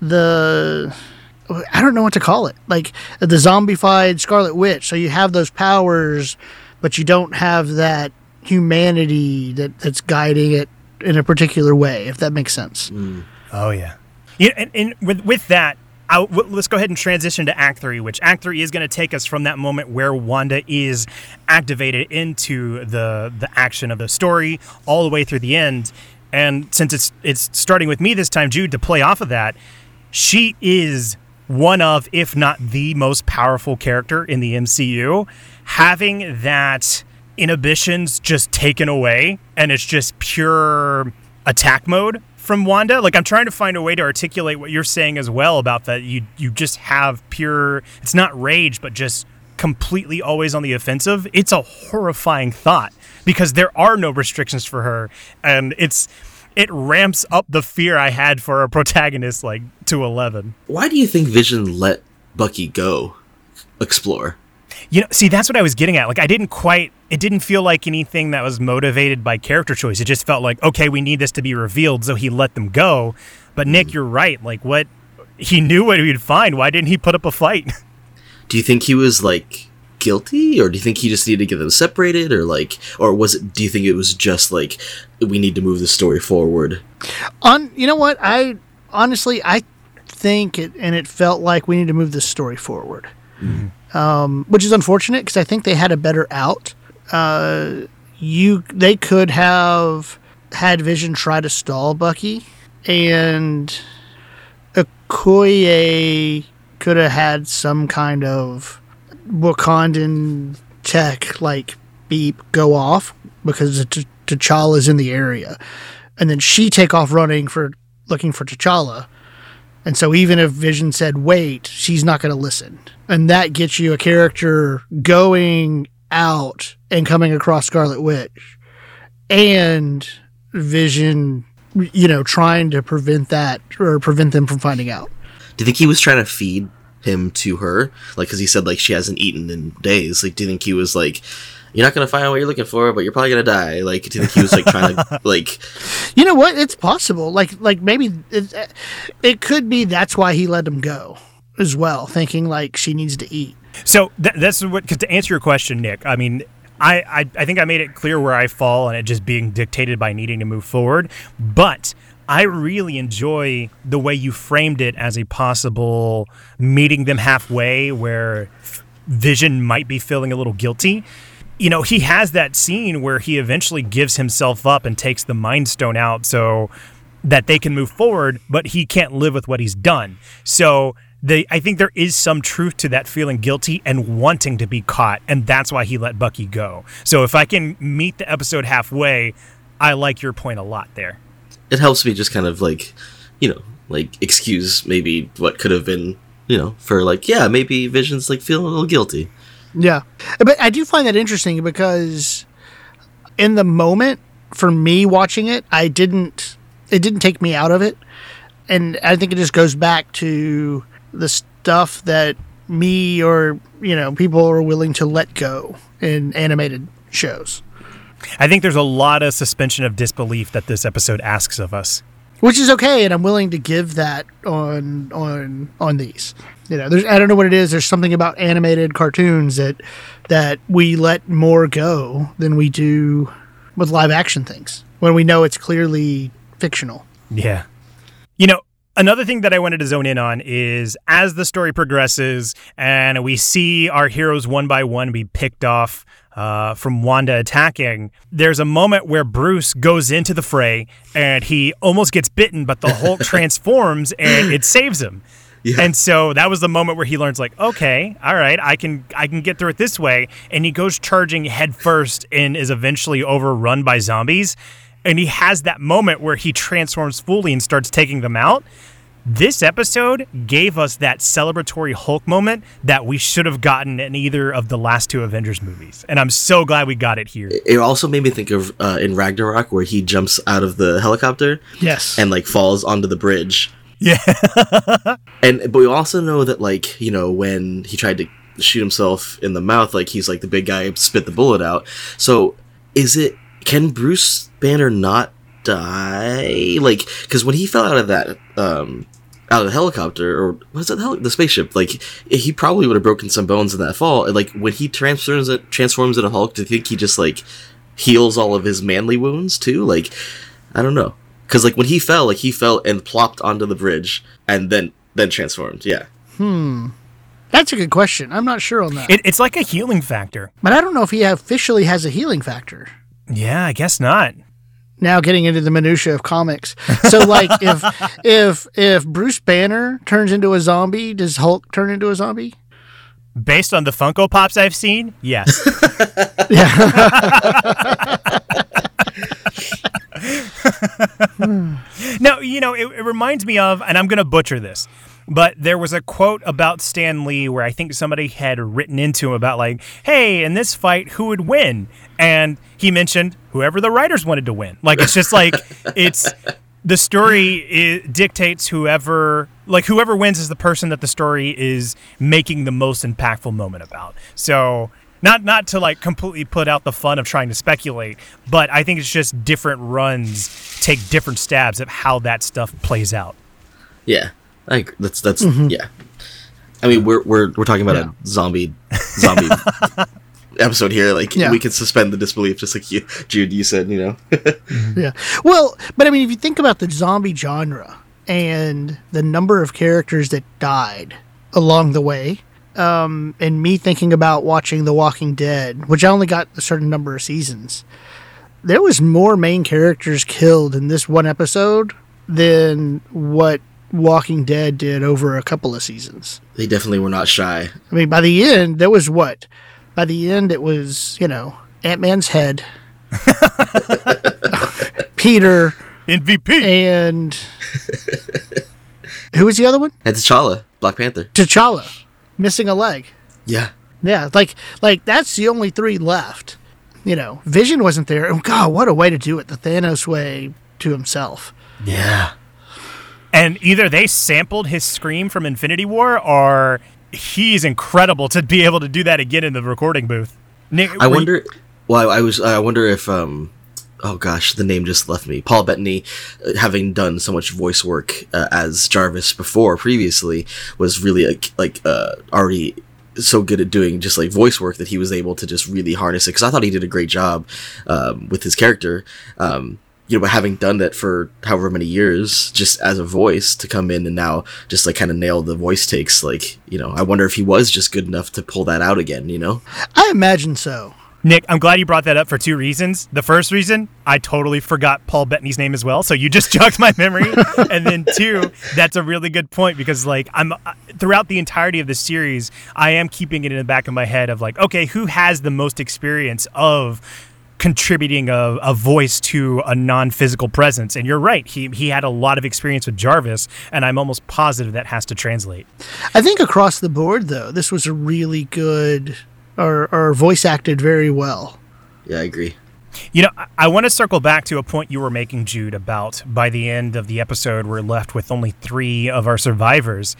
the I don't know what to call it, like the zombified Scarlet Witch. So you have those powers, but you don't have that humanity that, that's guiding it in a particular way. If that makes sense. Oh yeah. Yeah, and, and with with that, I, let's go ahead and transition to Act Three, which Act Three is going to take us from that moment where Wanda is activated into the the action of the story all the way through the end. And since it's it's starting with me this time, Jude, to play off of that, she is one of, if not the most powerful character in the MCU. Having that inhibitions just taken away and it's just pure attack mode from Wanda. Like I'm trying to find a way to articulate what you're saying as well about that you you just have pure it's not rage but just completely always on the offensive. It's a horrifying thought because there are no restrictions for her and it's it ramps up the fear I had for a protagonist like to 11. Why do you think Vision let Bucky go explore? You know, see, that's what I was getting at. Like, I didn't quite, it didn't feel like anything that was motivated by character choice. It just felt like, okay, we need this to be revealed. So he let them go. But Nick, mm. you're right. Like, what, he knew what he'd find. Why didn't he put up a fight? Do you think he was like guilty or do you think he just needed to get them separated or like or was it do you think it was just like we need to move the story forward On you know what I honestly I think it and it felt like we need to move this story forward, um, which is unfortunate because I think they had a better out. Uh, you they could have had Vision try to stall Bucky, and Okoye could have had some kind of Wakandan tech like beep go off because T- T'Challa's in the area, and then she take off running for looking for T'Challa. And so even if Vision said wait, she's not going to listen. And that gets you a character going out and coming across Scarlet Witch and Vision you know trying to prevent that or prevent them from finding out. do you think he was trying to feed him to her like because he said like she hasn't eaten in days like do you think he was like you're not gonna find what you're looking for but you're probably gonna die like do you think he was like trying to like You know what? It's possible. Like like maybe it, it could be that's why he let him go as well, thinking like she needs to eat. So th- that's what, cause to answer your question, Nick, I mean, I, I, I think I made it clear where I fall and it just being dictated by needing to move forward. But I really enjoy the way you framed it as a possible meeting them halfway where Vision might be feeling a little guilty. You know, he has that scene where he eventually gives himself up and takes the Mind Stone out so that they can move forward, but he can't live with what he's done. So they, I think there is some truth to that feeling guilty and wanting to be caught, and that's why he let Bucky go. So if I can meet the episode halfway, I like your point a lot there. it helps me just kind of like you know like excuse maybe what could have been you know for like yeah maybe vision's like feeling a little guilty Yeah. But I do find that interesting because in the moment for me watching it, I didn't it didn't take me out of it. And I think it just goes back to the stuff that me or, you know, people are willing to let go in animated shows. I think there's a lot of suspension of disbelief that this episode asks of us. Which is okay, and I'm willing to give that on on on these. You know, there's I don't know what it is. There's something about animated cartoons that that we let more go than we do with live action things when we know it's clearly fictional. Yeah. You know, another thing that I wanted to zone in on is as the story progresses and we see our heroes one by one be picked off uh, from Wanda attacking, there's a moment where Bruce goes into the fray and he almost gets bitten, but the Hulk transforms and it saves him. Yeah. And so that was the moment where he learns like, okay, all right, I can I can get through it this way. And he goes charging headfirst and is eventually overrun by zombies. And he has that moment where he transforms fully and starts taking them out. This episode gave us that celebratory Hulk moment that we should have gotten in either of the last two Avengers movies. And I'm so glad we got it here. it also made me think of uh, in ragnarok where he jumps out of the helicopter Yes. and like falls onto the bridge Yeah. and but we also know that like you know when he tried to shoot himself in the mouth like he's like the big guy spit the bullet out so is it can bruce banner not die like because when he fell out of that um out of the helicopter or was it the, heli- the spaceship like he probably would have broken some bones in that fall and like when he transforms it transforms into hulk do you think he just like heals all of his manly wounds too like i don't know because like when he fell like he fell and plopped onto the bridge and then then transformed. Yeah. Hmm. That's a good question. I'm not sure on that. It, it's like a healing factor. but I don't know if he officially has a healing factor. Yeah, I guess not. Now getting into the minutia of comics. So like if if if Bruce Banner turns into a zombie, does Hulk turn into a zombie? Based on the Funko Pops I've seen, yes. no, you know, it, it reminds me of, and I'm going to butcher this, but there was a quote about Stan Lee where I think somebody had written into him about, like, hey, in this fight, who would win? And he mentioned whoever the writers wanted to win. Like, it's just like, it's the story i dictates whoever like whoever wins is the person that the story is making the most impactful moment about so not not to like completely put out the fun of trying to speculate but i think it's just different runs take different stabs at how that stuff plays out Yeah. Like that's that's mm-hmm. yeah. I mean, we're we're we're talking about Yeah. a zombie zombie episode here. Like Yeah. we can suspend the disbelief, just like you, Jude. You said, you know. Yeah. Well, but I mean, if you think about the zombie genre and the number of characters that died along the way, um, and me thinking about watching The Walking Dead, which I only got a certain number of seasons, there was more main characters killed in this one episode than what Walking Dead did over a couple of seasons. they definitely were not shy. I mean, by the end, there was what? By the end, it was, you know, Ant Man's head, Peter, mvp and who was the other one? And T'Challa, Black Panther. T'Challa, missing a leg. Yeah. Yeah, like like that's the only three left. You know, Vision wasn't there. And God, what a way to do it! The Thanos way to himself. Yeah. and either they sampled his scream from infinity war or he's incredible to be able to do that again in the recording booth Nick, I were you- wonder. Well, I was. I wonder if. um Oh gosh, the name just left me. Paul Bettany, uh, having done so much voice work uh, as Jarvis before previously, was really like like uh, already so good at doing just like voice work that he was able to just really harness it. Because I thought he did a great job um, with his character. Um, you know, but having done that for however many years, just as a voice to come in and now just like kind of nail the voice takes, like you know, I wonder if he was just good enough to pull that out again. You know. I imagine so. Nick, I'm glad you brought that up for two reasons. The first reason, I totally forgot Paul Bettany's name as well, so you just jogged my memory. and then two, that's a really good point because like I'm uh, throughout the entirety of the series, I am keeping it in the back of my head of like, okay, who has the most experience of contributing a, a voice to a non-physical presence and you're right he, he had a lot of experience with jarvis and i'm almost positive that has to translate I think across the board, though, this was a really good or, or voice acted very well. Yeah, I agree. You know, I, I want to circle back to a point you were making, Jude, about by the end of the episode, we're left with only three of our survivors.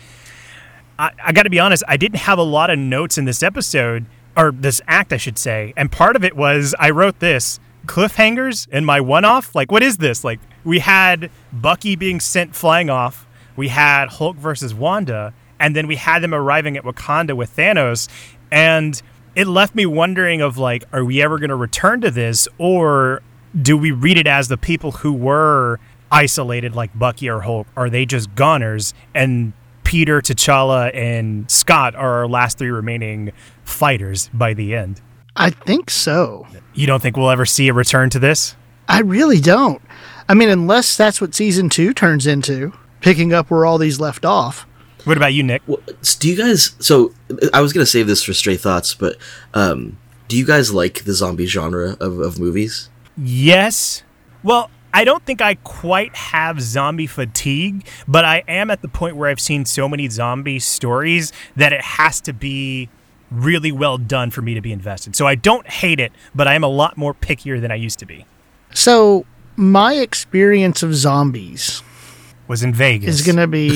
I, I got to be honest, I didn't have a lot of notes in this episode, or this act, I should say. And part of it was I wrote this cliffhangers in my one off. Like, what is this? Like, we had Bucky being sent flying off, we had Hulk versus Wanda, and then we had them arriving at Wakanda with Thanos. And it left me wondering of like, are we ever going to return to this, or do we read it as the people who were isolated, like Bucky or Hulk, are they just goners? And Peter, T'Challa, and Scott are our last three remaining fighters by the end. I think so. You don't think we'll ever see a return to this? I really don't. I mean, unless that's what season two turns into, picking up where all these left off. What about you, Nick? Well, do you guys? So I was gonna save this for stray thoughts, but um, do you guys like the zombie genre of, of movies? Yes. Well, I don't think I quite have zombie fatigue, but I am at the point where I've seen so many zombie stories that it has to be really well done for me to be invested. So I don't hate it, but I am a lot more pickier than I used to be. So, my experience of zombies Was in Vegas. is going to be.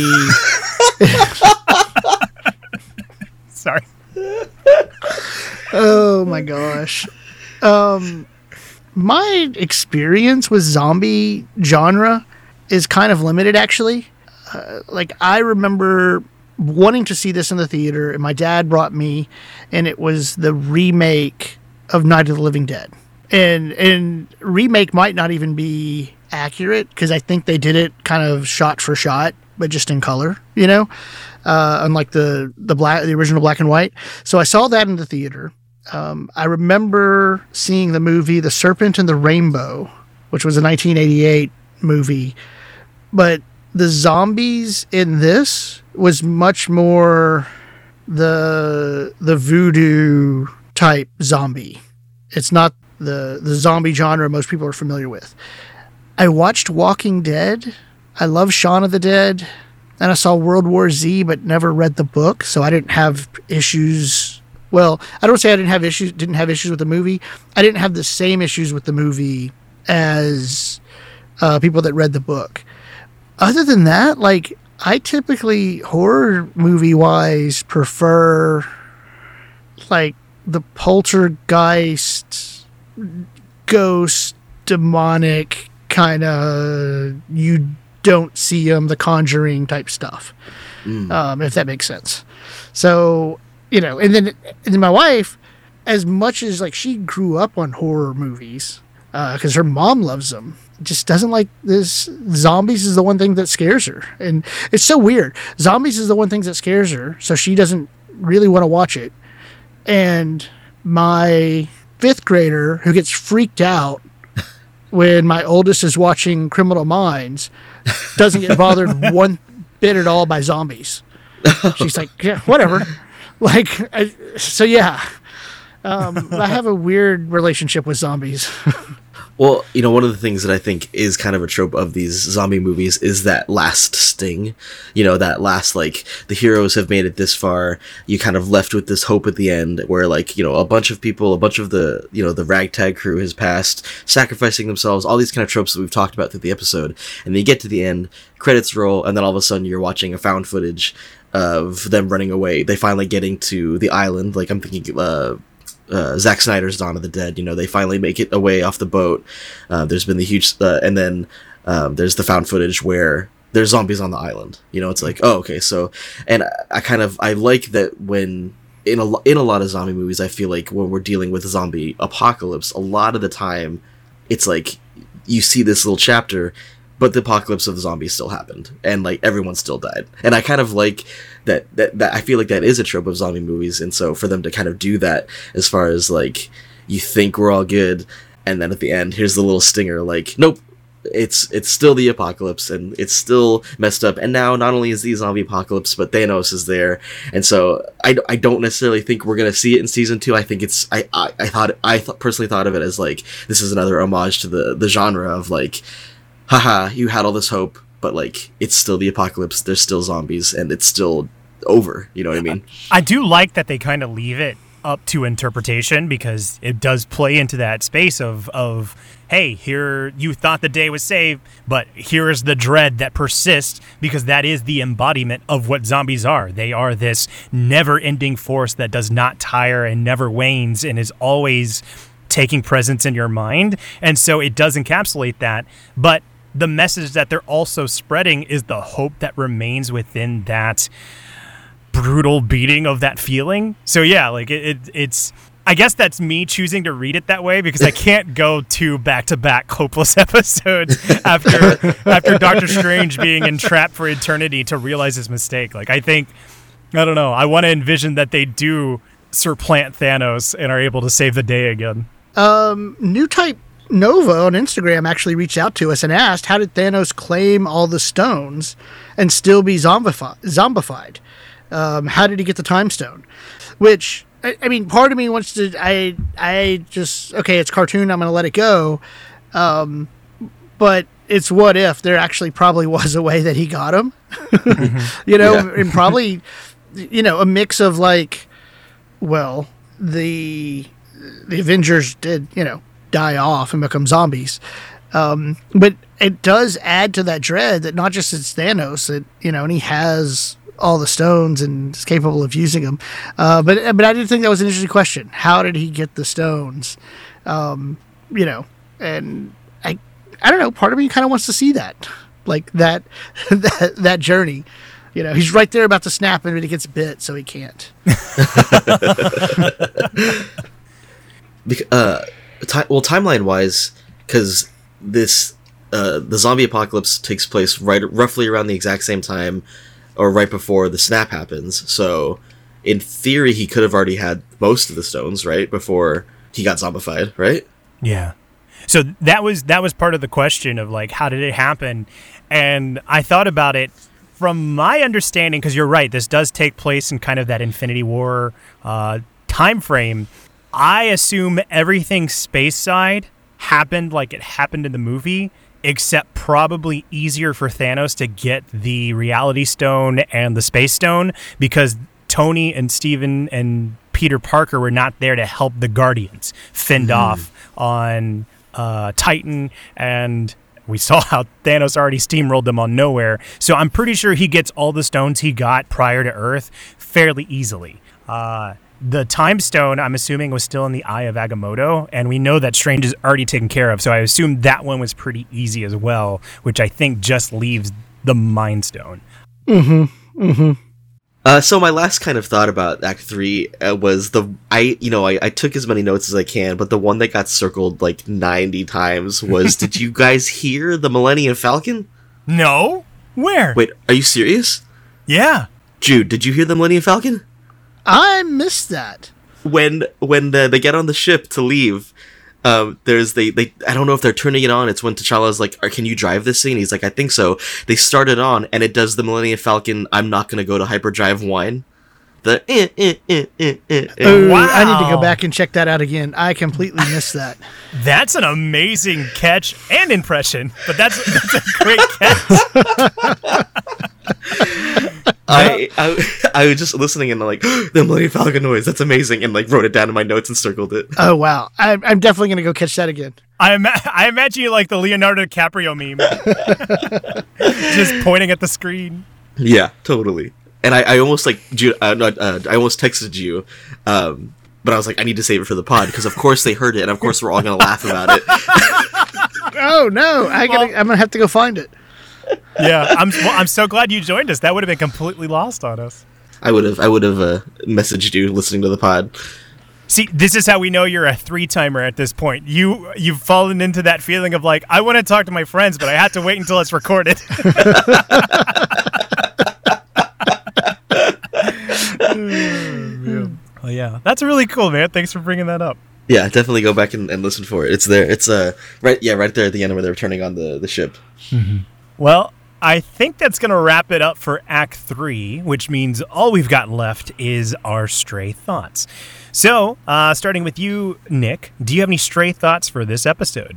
Sorry. oh my gosh. Um, my experience with zombie genre is kind of limited, actually. Uh, like, I remember wanting to see this in the theater, and my dad brought me, and it was the remake of Night of the Living Dead. And and remake might not even be accurate because I think they did it kind of shot for shot but just in color, you know, uh, unlike the the black the original black and white. So I saw that in the theater. Um, I remember seeing the movie The Serpent and the Rainbow, which was a 1988 movie, but the zombies in this was much more the the voodoo type zombie. It's not the the zombie genre most people are familiar with. I watched Walking Dead. I love Shaun of the Dead. And I saw World War Z, but never read the book, so I didn't have issues. Well, I don't say I didn't have issues. Didn't have issues with the movie. I didn't have the same issues with the movie as uh, people that read the book. Other than that, like I typically horror movie wise prefer like the poltergeist, ghost, demonic kind of you don't see them, the conjuring type stuff. Um, if that makes sense. So you know, and then and then my wife, as much as like she grew up on horror movies uh, because her mom loves them just doesn't like this zombies is the one thing that scares her. And it's so weird. Zombies is the one thing that scares her so she doesn't really want to watch it. And my fifth grader who gets freaked out when my oldest is watching criminal minds doesn't get bothered one bit at all by zombies. She's like yeah whatever like I, so yeah um, i have a weird relationship with zombies Well, you know, one of the things that I think is kind of a trope of these zombie movies is that last sting. You know, that last, like, the heroes have made it this far. You kind of left with this hope at the end where, like, you know, a bunch of people, a bunch of the, you know, the ragtag crew has passed, sacrificing themselves, all these kind of tropes that we've talked about through the episode. And then you get to the end, credits roll, and then all of a sudden you're watching a found footage of them running away. They finally getting to the island. Like, I'm thinking, uh, uh, Zack Snyder's Dawn of the Dead. You know, they finally make it away off the boat. Uh, there's been the huge, uh, and then um, there's the found footage where there's zombies on the island. You know, it's like, oh, okay, so, and I, I kind of I like that when in a in a lot of zombie movies, I feel like when we're dealing with zombie apocalypse, a lot of the time, it's like you see this little chapter. But the apocalypse of the zombies still happened, and like everyone still died. And I kind of like that, that that I feel like that is a trope of zombie movies, and so for them to kind of do that as far as like you think we're all good, and then at the end here's the little stinger like nope, it's it's still the apocalypse and it's still messed up. And now not only is the zombie apocalypse, but Thanos is there, and so I, I don't necessarily think we're gonna see it in season two. I think it's I I, I thought I th- personally thought of it as like this is another homage to the the genre of like haha, you had all this hope, but like it's still the apocalypse. There's still zombies, and it's still over. You know what I mean? I do like that they kind of leave it up to interpretation because it does play into that space of of hey, here you thought the day was saved, but here is the dread that persists because that is the embodiment of what zombies are. They are this never-ending force that does not tire and never wanes and is always taking presence in your mind. And so it does encapsulate that, but the message that they're also spreading is the hope that remains within that brutal beating of that feeling. So yeah, like it, it it's I guess that's me choosing to read it that way because I can't go to back-to-back hopeless episodes after after Doctor Strange being entrapped for eternity to realize his mistake. Like I think I don't know. I want to envision that they do supplant Thanos and are able to save the day again. Um, New Type Nova on Instagram actually reached out to us and asked, "How did Thanos claim all the stones and still be zombified? Zombified? Um, how did he get the time stone?" Which I, I mean, part of me wants to. I I just okay, it's cartoon. I'm gonna let it go. Um, but it's what if there actually probably was a way that he got him. you know, Yeah. and probably you know a mix of like, well, the the Avengers did you know die off and become zombies. Um, but it does add to that dread that not just it's Thanos that you know, and he has all the stones and is capable of using them. Uh, but but I did think that was an interesting question. How did he get the stones? Um, you know, and I I don't know. Part of me kind of wants to see that, like that that that journey. You know, he's right there about to snap and he gets bit, so he can't. Uh, ti- well, timeline wise, because this uh, the zombie apocalypse takes place right roughly around the exact same time, or right before the snap happens. So, in theory, he could have already had most of the stones right before he got zombified, right? Yeah. So that was that was part of the question of like how did it happen? And I thought about it from my understanding because you're right. This does take place in kind of that Infinity War uh, time frame. I assume everything space side happened like it happened in the movie, except probably easier for Thanos to get the Reality Stone and the Space Stone because Tony and Stephen and Peter Parker were not there to help the Guardians fend off on uh, Titan, and we saw how Thanos already steamrolled them on Knowhere. So I'm pretty sure he gets all the stones he got prior to Earth fairly easily. Uh, the Time Stone, I'm assuming, was still in the Eye of Agamotto, and we know that Strange is already taken care of. So I assume that one was pretty easy as well, which I think just leaves the Mind Stone. Mm-hmm. Mm-hmm. Uh, so my last kind of thought about Act Three uh, was the I you know I, I took as many notes as I can, but the one that got circled like ninety times was Did you guys hear the Millennium Falcon? No, where? Wait, are you serious? Yeah. Jude, did you hear the Millennium Falcon? I missed that. When when the, they get on the ship to leave, um, there's they they I don't know if they're turning it on. It's when T'Challa's like, "Can you drive this thing?" He's like, "I think so." They start it on, and it does the Millennium Falcon. I'm not gonna go to hyperdrive whine. The eh, eh, eh, eh, eh, eh. Ooh, I need to go back and check that out again. I completely missed that. That's an amazing catch and impression, but that's, that's a great catch. I, I I was just listening and like the Millennium Falcon noise. That's amazing, and like wrote it down in my notes and circled it. Oh wow, I'm, I'm definitely gonna go catch that again. I, ima- I imagine you like the Leonardo DiCaprio meme, just pointing at the screen. Yeah, totally. And I, I almost like uh, not, uh, I almost texted you, um, but I was like, I need to save it for the pod because of course they heard it, and of course we're all gonna laugh about it. Oh no, I gotta, I'm gonna have to go find it. Yeah, I'm well, I'm so glad you joined us. That would have been completely lost on us. I would have I would have uh, messaged you listening to the pod. See, this is how we know you're a three timer at this point. You you've fallen into that feeling of like I want to talk to my friends, but I have to wait until it's recorded. Oh yeah, that's really cool, man. Thanks for bringing that up. Yeah, definitely go back and, and listen for it. It's there. It's uh right yeah right there at the end where they're turning on the the ship. Well, I think that's going to wrap it up for Act 3, which means all we've got left is our stray thoughts. So, uh, starting with you, Nick, do you have any stray thoughts for this episode?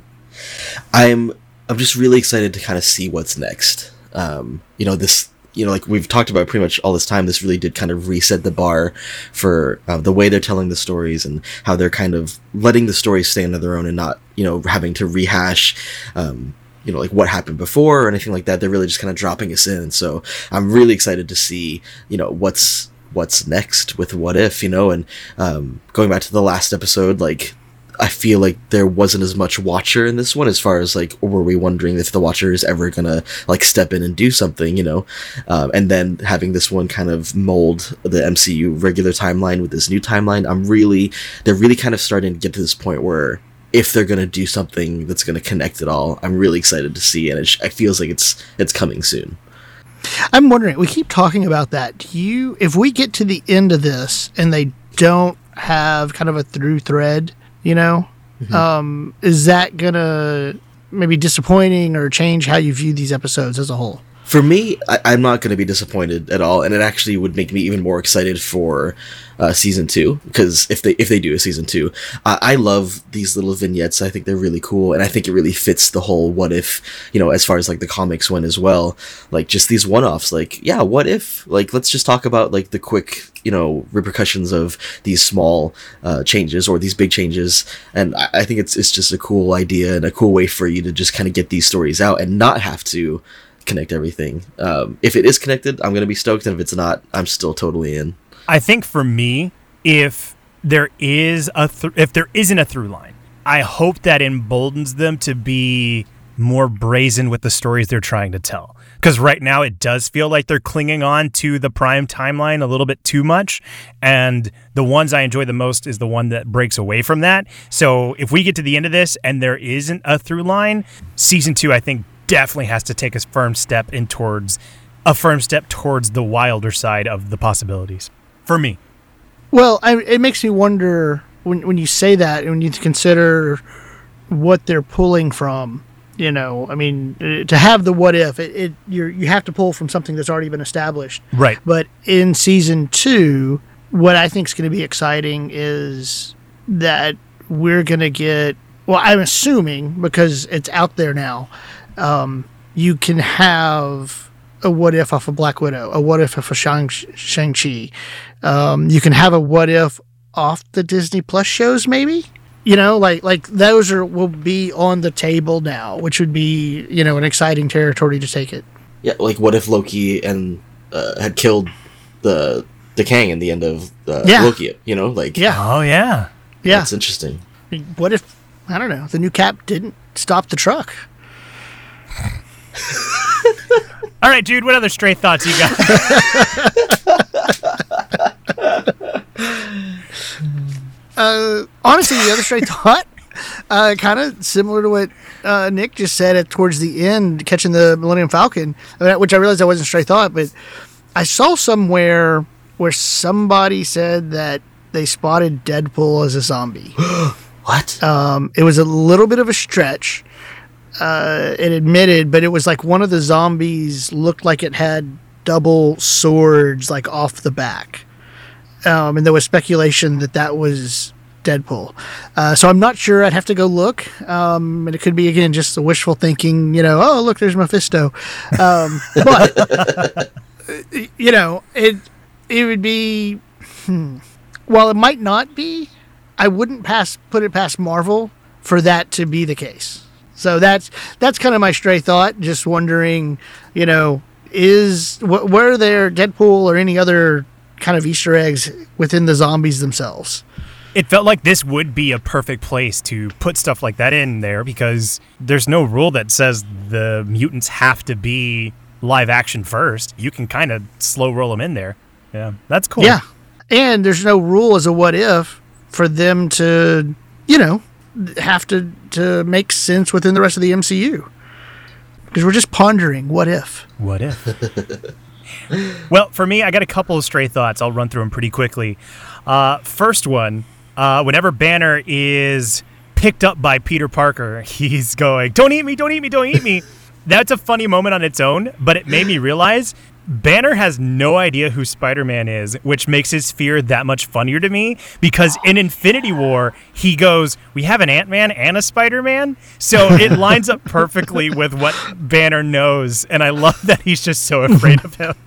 I'm I'm just really excited to kind of see what's next. Um, you know this. You know, like we've talked about pretty much all this time, this really did kind of reset the bar for uh, the way they're telling the stories and how they're kind of letting the stories stand on their own and not, you know, having to rehash, um, you know, like what happened before or anything like that. They're really just kind of dropping us in. So I'm really excited to see, you know, what's what's next with what if, you know, and um, going back to the last episode, like I feel like there wasn't as much Watcher in this one, as far as like, were we wondering if the Watcher is ever gonna like step in and do something, you know? Um, and then having this one kind of mold the MCU regular timeline with this new timeline, I'm really, they're really kind of starting to get to this point where if they're gonna do something that's gonna connect it all, I'm really excited to see, and it, sh- it feels like it's it's coming soon. I'm wondering. We keep talking about that. Do you, if we get to the end of this and they don't have kind of a through thread, you know, um, is that gonna maybe disappointing or change how you view these episodes as a whole? For me, I, I'm not going to be disappointed at all, and it actually would make me even more excited for uh, season two because if they if they do a season two, I I love these little vignettes. I think they're really cool, and I think it really fits the whole what if you know as far as like the comics went as well. Like just these one offs, like yeah, what if? Like let's just talk about like the quick you know repercussions of these small uh, changes or these big changes, and I, I think it's it's just a cool idea and a cool way for you to just kind of get these stories out and not have to connect everything. Um, if it is connected, I'm gonna be stoked, and if it's not, I'm still totally in. I think for me, if there is a th- if there isn't a through line, I hope that emboldens them to be more brazen with the stories they're trying to tell. because right now it does feel like they're clinging on to the prime timeline a little bit too much. And the ones I enjoy the most is the one that breaks away from that. So if we get to the end of this and there isn't a through line, season two, I think definitely has to take a firm step in towards a firm step towards the wilder side of the possibilities for me. Well, I, it makes me wonder when when you say that and when you consider what they're pulling from. You know, I mean, uh, to have the what if, it, it you you have to pull from something that's already been established. Right. But in season two, what I think is going to be exciting is that we're going to get. Well, I'm assuming because it's out there now. Um, you can have a what if off of Black Widow, a what if of a Shang Shang Chi. Um, you can have a what if off the Disney Plus shows, maybe. You know, like like those are will be on the table now, which would be you know an exciting territory to take it. Yeah, like what if Loki and uh, had killed the the Kang in the end of uh, Yeah. Loki? You know, like Yeah, Oh, yeah. yeah. that's interesting. What if I don't know the new Cap didn't stop the truck? All right, dude, what other stray thoughts you got? Uh, honestly, the other straight thought, uh, kind of similar to what uh, Nick just said at towards the end, catching the Millennium Falcon, which I realized that wasn't straight thought, but I saw somewhere where somebody said that they spotted Deadpool as a zombie. What? Um, it was a little bit of a stretch. Uh, it admitted, but it was like one of the zombies looked like it had double swords like off the back. Um, and there was speculation that that was Deadpool. Uh, so I'm not sure. I'd have to go look. Um, and it could be again just the wishful thinking. You know, oh look, there's Mephisto. Um, but you know, it it would be. Hmm, while it might not be, I wouldn't pass put it past Marvel for that to be the case. So that's that's kind of my stray thought. Just wondering, you know, is wh- were there Deadpool or any other kind of Easter eggs within the zombies themselves? it felt like this would be a perfect place to put stuff like that in there because there's no rule that says the mutants have to be live action first. You can kind of slow roll them in there. Yeah, that's cool. Yeah, and there's no rule as a what if for them to, you know, have to to make sense within the rest of the MCU. Because we're just pondering what if. What if? well, for me, I got a couple of stray thoughts. I'll run through them pretty quickly. Uh, first one, uh, whenever Banner is picked up by Peter Parker, he's going, "Don't eat me! Don't eat me! Don't eat me!" That's a funny moment on its own, but it made me realize Banner has no idea who Spider Man is, which makes his fear that much funnier to me because in Infinity War, he goes, We have an Ant Man and a Spider Man. So it lines up perfectly with what Banner knows. And I love that he's just so afraid of him.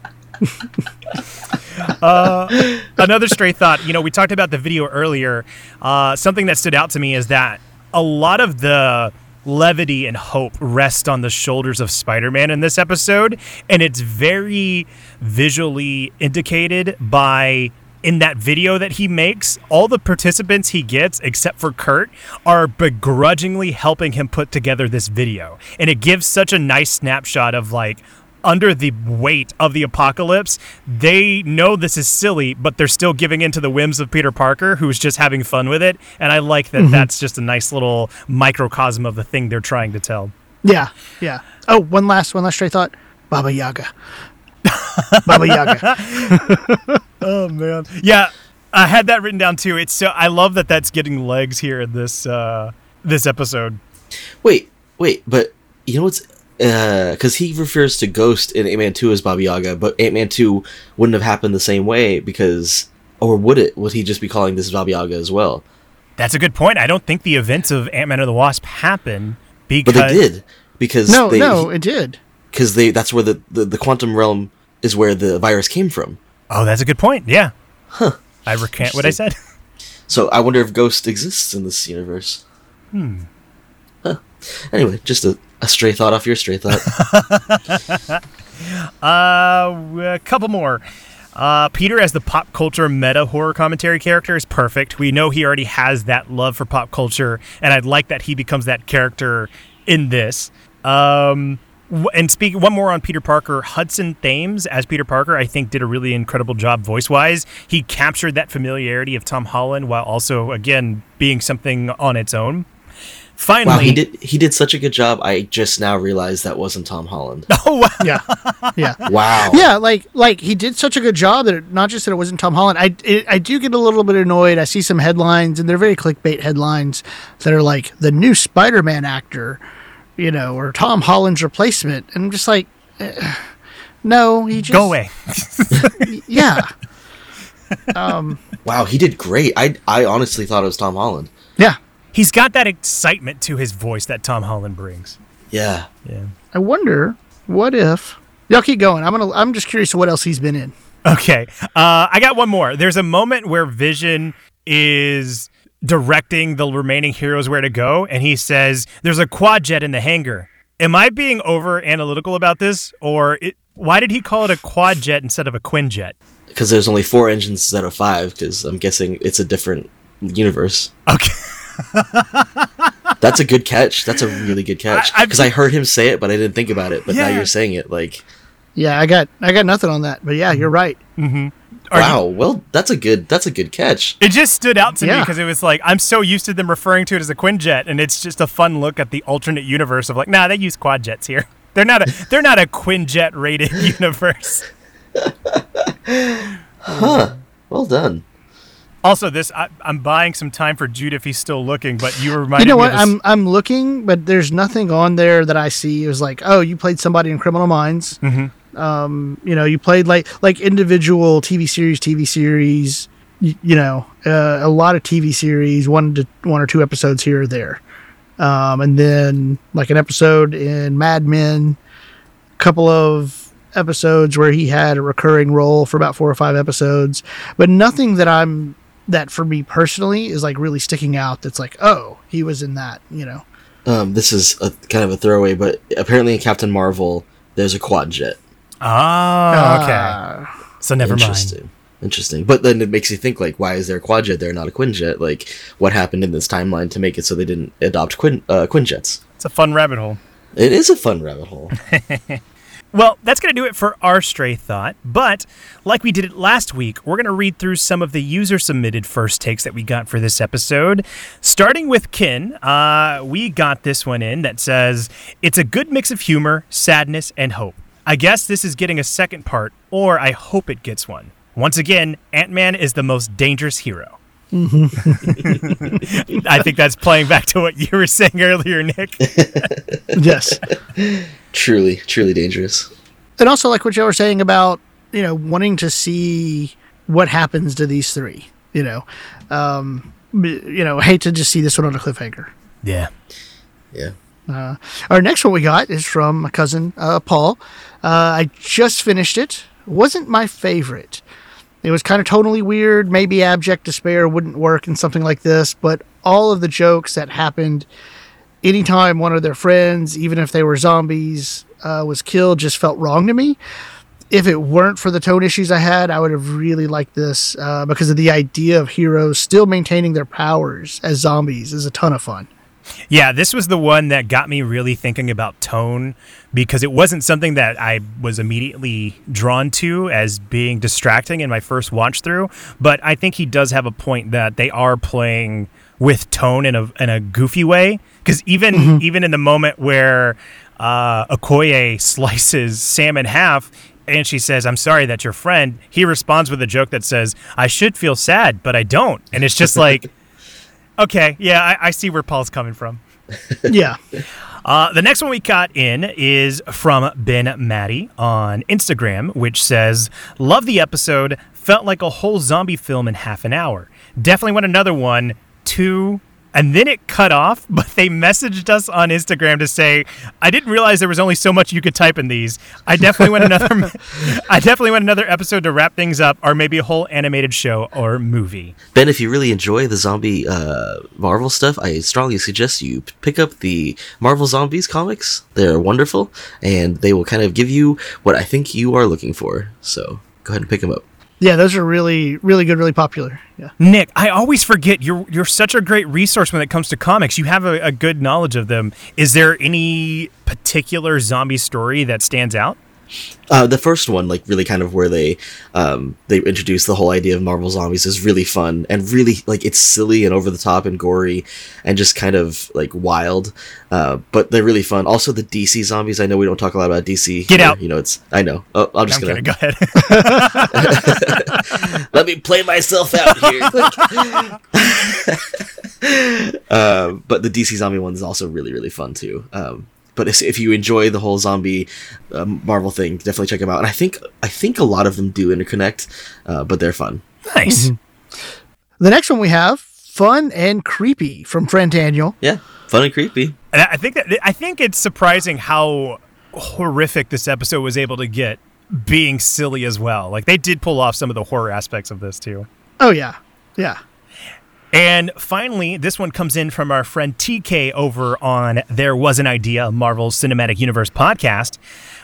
Uh, another stray thought you know we talked about the video earlier uh, something that stood out to me is that a lot of the levity and hope rest on the shoulders of spider-man in this episode and it's very visually indicated by in that video that he makes all the participants he gets except for kurt are begrudgingly helping him put together this video. And it gives such a nice snapshot of like under the weight of the apocalypse, they know this is silly, but they're still giving in to the whims of Peter Parker, who's just having fun with it. And I like that that's just a nice little microcosm of the thing they're trying to tell. Yeah, yeah. Oh, one last one last stray thought. Baba Yaga. Baba Yaga. Oh man, yeah, I had that written down too. It's so I love that that's getting legs here in this uh, this episode. Wait, wait, but you know what's because he refers to Ghost in Ant Man Two as Baba Yaga, but Ant Man Two wouldn't have happened the same way because, or would it? Would he just be calling this Baba Yaga as well? That's a good point. I don't think the events of Ant Man and the Wasp happen But because they did because No, they, no, it did. because they that's where the, the the quantum realm is where the virus came from. Oh, that's a good point. Yeah. Huh. I recant what I said. So I wonder if Ghost exists in this universe. Hmm. Huh. Anyway, just a, a stray thought off your stray thought. Uh, a couple more. Uh, Peter as the pop culture meta horror commentary character is perfect. We know he already has that love for pop culture, and I'd like that he becomes that character in this. Um, And speak one more on Peter Parker. Hudson Thames as Peter Parker, I think, did a really incredible job voice wise. He captured that familiarity of Tom Holland while also, again, being something on its own. Finally, Wow, he did he did such a good job. I just now realized that wasn't Tom Holland. Oh wow! Yeah, yeah. Wow. Yeah, like like he did such a good job that it, not just that it wasn't Tom Holland. I it, I do get a little bit annoyed. I see some headlines and they're very clickbait headlines that are like the new Spider-Man actor, you know, or Tom Holland's replacement, and I'm just like, eh, no, he just Go away. Yeah, Um, Wow, he did great. I I honestly thought it was Tom Holland. yeah. He's got that excitement to his voice that Tom Holland brings. Yeah. Yeah. I wonder what if y'all keep going. I'm gonna. I'm just curious what else he's been in. Okay. Uh, I got one more. There's a moment where Vision is directing the remaining heroes where to go, and he says, There's a quad jet in the hangar. Am I being over analytical about this? Or it, why did he call it a quad jet instead of a quinjet? Because there's only four engines instead of five. Because I'm guessing it's a different universe. Okay. That's a good catch. That's a really good catch. I- I've- Because I, heard him say it, but I didn't think about it. But now you're saying it, like, Yeah, I got. I got nothing on that. But yeah, you're right. Mm-hmm. Are you- wow. well, that's a good. That's a good catch. It just stood out to me because it was like I'm so used to them referring to it as a quinjet, and it's just a fun look at the alternate universe of like, nah, they use quad jets here. They're not a they're not a quinjet rated universe. Huh. Well done. Also, this I, I'm buying some time for Jude if he's still looking, but you reminded You know me what? this- I'm I'm looking, but there's nothing on there that I see. It was like, oh, you played somebody in Criminal Minds. Mm-hmm. Um, you know, you played like like individual TV series, TV series. You, you know, uh, a lot of TV series, one to one or two episodes here or there, um, and then like an episode in Mad Men, a couple of episodes where he had a recurring role for about four or five episodes, but nothing that I'm that for me personally is like really sticking out. That's like, oh, he was in that. You know. Um, this is a kind of a throwaway, but apparently in Captain Marvel, there's a quad jet. Oh, okay. Uh, so never mind. Interesting. Interesting. But then it makes you think, like, why is there a quad jet there, not a quinjet? Like, what happened in this timeline to make it so they didn't adopt quin uh, quinjets? It's a fun rabbit hole. It is a fun rabbit hole. Well, that's going to do it for our stray thought. But like we did it last week, we're going to read through some of the user submitted first takes that we got for this episode. Starting with Kin, uh, we got this one in that says, It's a good mix of humor, sadness, and hope. I guess this is getting a second part, or I hope it gets one. Once again, Ant Man is the most dangerous hero. I think that's playing back to what you were saying earlier, Nick. yes. truly, truly dangerous. And also, like what you were saying about, you know, wanting to see what happens to these three. You know, um, you know, hate to just see this one on a cliffhanger. Yeah. Yeah. Uh, our next one we got is from my cousin uh, Paul. Uh, I just finished it. wasn't my favorite. It was kind of totally weird. Maybe abject despair wouldn't work in something like this, but all of the jokes that happened anytime one of their friends, even if they were zombies, uh, was killed, just felt wrong to me. If it weren't for the tone issues I had, I would have really liked this uh, because of the idea of heroes still maintaining their powers as zombies is a ton of fun. Yeah, this was the one that got me really thinking about tone because it wasn't something that I was immediately drawn to as being distracting in my first watch through. But I think he does have a point that they are playing with tone in a in a goofy way. Because even even in the moment where uh, Okoye slices Sam in half. And she says, I'm sorry that your friend. He responds with a joke that says, I should feel sad, but I don't. And it's just like, okay, yeah, I, I see where Paul's coming from. Yeah. Uh, the next one we got in is from Ben Matty on Instagram, which says, Love the episode. Felt like a whole zombie film in half an hour. Definitely want another one. Two. And then it cut off, but they messaged us on Instagram to say, "I didn't realize there was only so much you could type in these. I definitely want another. I definitely want another episode to wrap things up, or maybe a whole animated show or movie." Ben, if you really enjoy the zombie uh, Marvel stuff, I strongly suggest you pick up the Marvel Zombies comics. They're wonderful, and they will kind of give you what I think you are looking for. So go ahead and pick them up. Yeah, those are really, really good, really popular. Yeah. Nick, I always forget you're you're such a great resource when it comes to comics. You have a, a good knowledge of them. Is there any particular zombie story that stands out? Uh, the first one, like really kind of where they um, they introduce the whole idea of Marvel zombies, is really fun and really like it's silly and over the top and gory and just kind of like wild. Uh, but they're really fun. Also, the DC zombies. I know we don't talk a lot about DC. Get here, out. You know, it's. I know. Oh, I'm just I'm gonna. Go ahead. let me play myself out here. uh, but the DC zombie one is also really really fun too. Um, but if, if you enjoy the whole zombie um, Marvel thing, definitely check them out. And I think I think a lot of them do interconnect, uh, but they're fun. nice. The next one we have Fun and Creepy from friend Daniel. Yeah, fun and creepy. And I think that I think it's surprising how horrific this episode was able to get, being silly as well. Like they did pull off some of the horror aspects of this too. Oh, yeah. Yeah. And finally, this one comes in from our friend TK over on There Was an Idea, Marvel's Cinematic Universe podcast,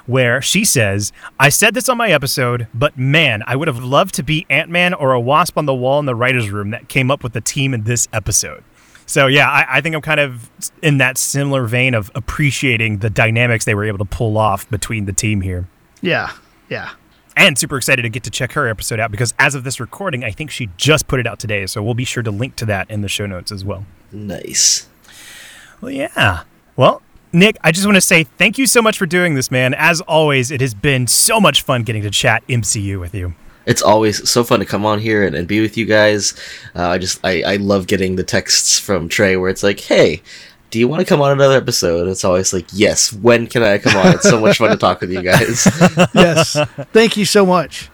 where she says, I said this on my episode, but man, I would have loved to be Ant Man or a wasp on the wall in the writer's room that came up with the team in this episode. So, yeah, I, I think I'm kind of in that similar vein of appreciating the dynamics they were able to pull off between the team here. Yeah. Yeah. And super excited to get to check her episode out because as of this recording, I think she just put it out today. So we'll be sure to link to that in the show notes as well. Nice. Well, yeah. Well, Nick, I just want to say thank you so much for doing this, man. As always, it has been so much fun getting to chat MCU with you. It's always so fun to come on here and, and be with you guys. Uh, I just I, I love getting the texts from Trey where it's like, hey. Do you want to come on another episode? It's always like, yes. When can I come on? It's so much fun to talk with you guys. Yes. Thank you so much.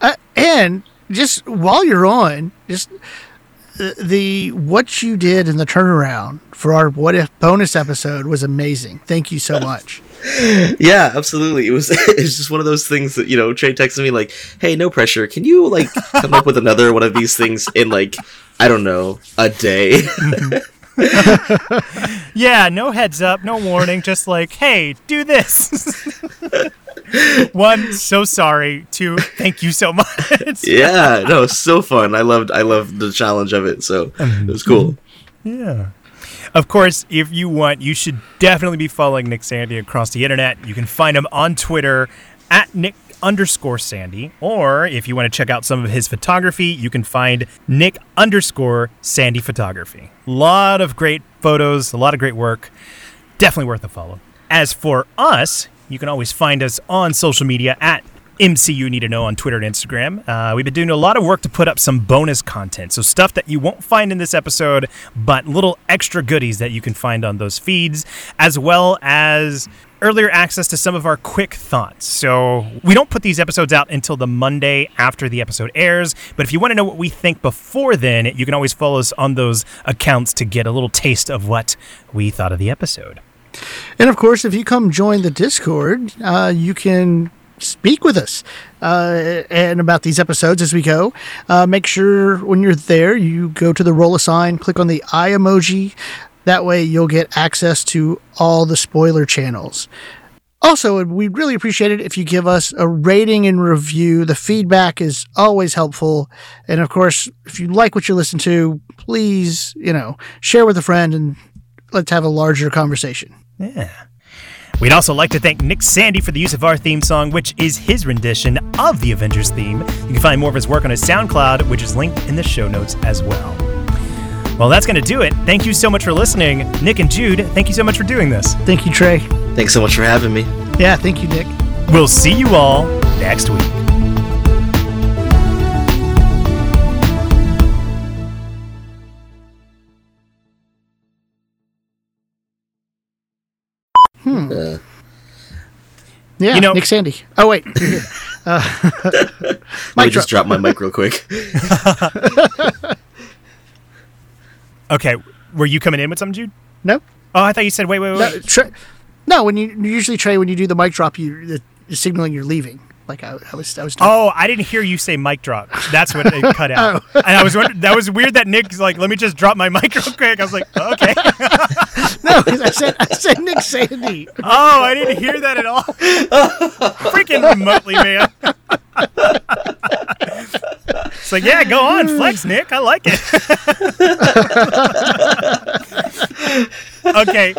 Uh, and just while you're on, just the, the what you did in the turnaround for our what if bonus episode was amazing. Thank you so much. Yeah, absolutely. It was it was just one of those things that you know Trey texted me like, "Hey, no pressure. Can you like come up with another one of these things in like I don't know a day?" Yeah, no heads up, no warning, just like, hey, do this. One, so sorry. Two, thank you so much. yeah, no, it's so fun. I loved I loved the challenge of it. So mm-hmm. it was cool. Yeah. Of course, if you want, you should definitely be following Nick Sandy across the internet. You can find him on Twitter at Nick underscore Sandy, or if you want to check out some of his photography, you can find Nick underscore Sandy Photography. A lot of great photos, a lot of great work. Definitely worth a follow. As for us, you can always find us on social media at MCU Need to Know on Twitter and Instagram. Uh, we've been doing a lot of work to put up some bonus content. So, stuff that you won't find in this episode, but little extra goodies that you can find on those feeds, as well as earlier access to some of our quick thoughts. So, we don't put these episodes out until the Monday after the episode airs, but if you want to know what we think before then, you can always follow us on those accounts to get a little taste of what we thought of the episode. And of course, if you come join the Discord, uh, you can speak with us uh, and about these episodes as we go. Uh, make sure when you're there, you go to the role assign, click on the eye emoji. That way, you'll get access to all the spoiler channels. Also, we'd really appreciate it if you give us a rating and review. The feedback is always helpful. And of course, if you like what you listen to, please, you know, share with a friend and let's have a larger conversation. Yeah. We'd also like to thank Nick Sandy for the use of our theme song, which is his rendition of the Avengers theme. You can find more of his work on his SoundCloud, which is linked in the show notes as well. Well, that's going to do it. Thank you so much for listening. Nick and Jude, thank you so much for doing this. Thank you, Trey. Thanks so much for having me. Yeah, thank you, Nick. We'll see you all next week. Uh, Yeah, You know- Nick Sandy. Oh wait. Uh, let me mic just drop my mic real quick. Okay, were you coming in with something, Jude? no, Oh, I thought you said wait, wait, wait. no, Trey, no. When you usually Trey, when you do the mic drop, you the, you're signaling you're leaving. Like I, I was, I was. Doing... Oh, I didn't hear you say mic drop. That's what it cut out. oh. And I was wondering, that was weird that Nick's like, let me just drop my mic real quick. I was like, okay. no, I said, I said Nick Sandy. oh, I didn't hear that at all. Freaking remotely, man. it's like, yeah, go on, flex, Nick. I like it. okay.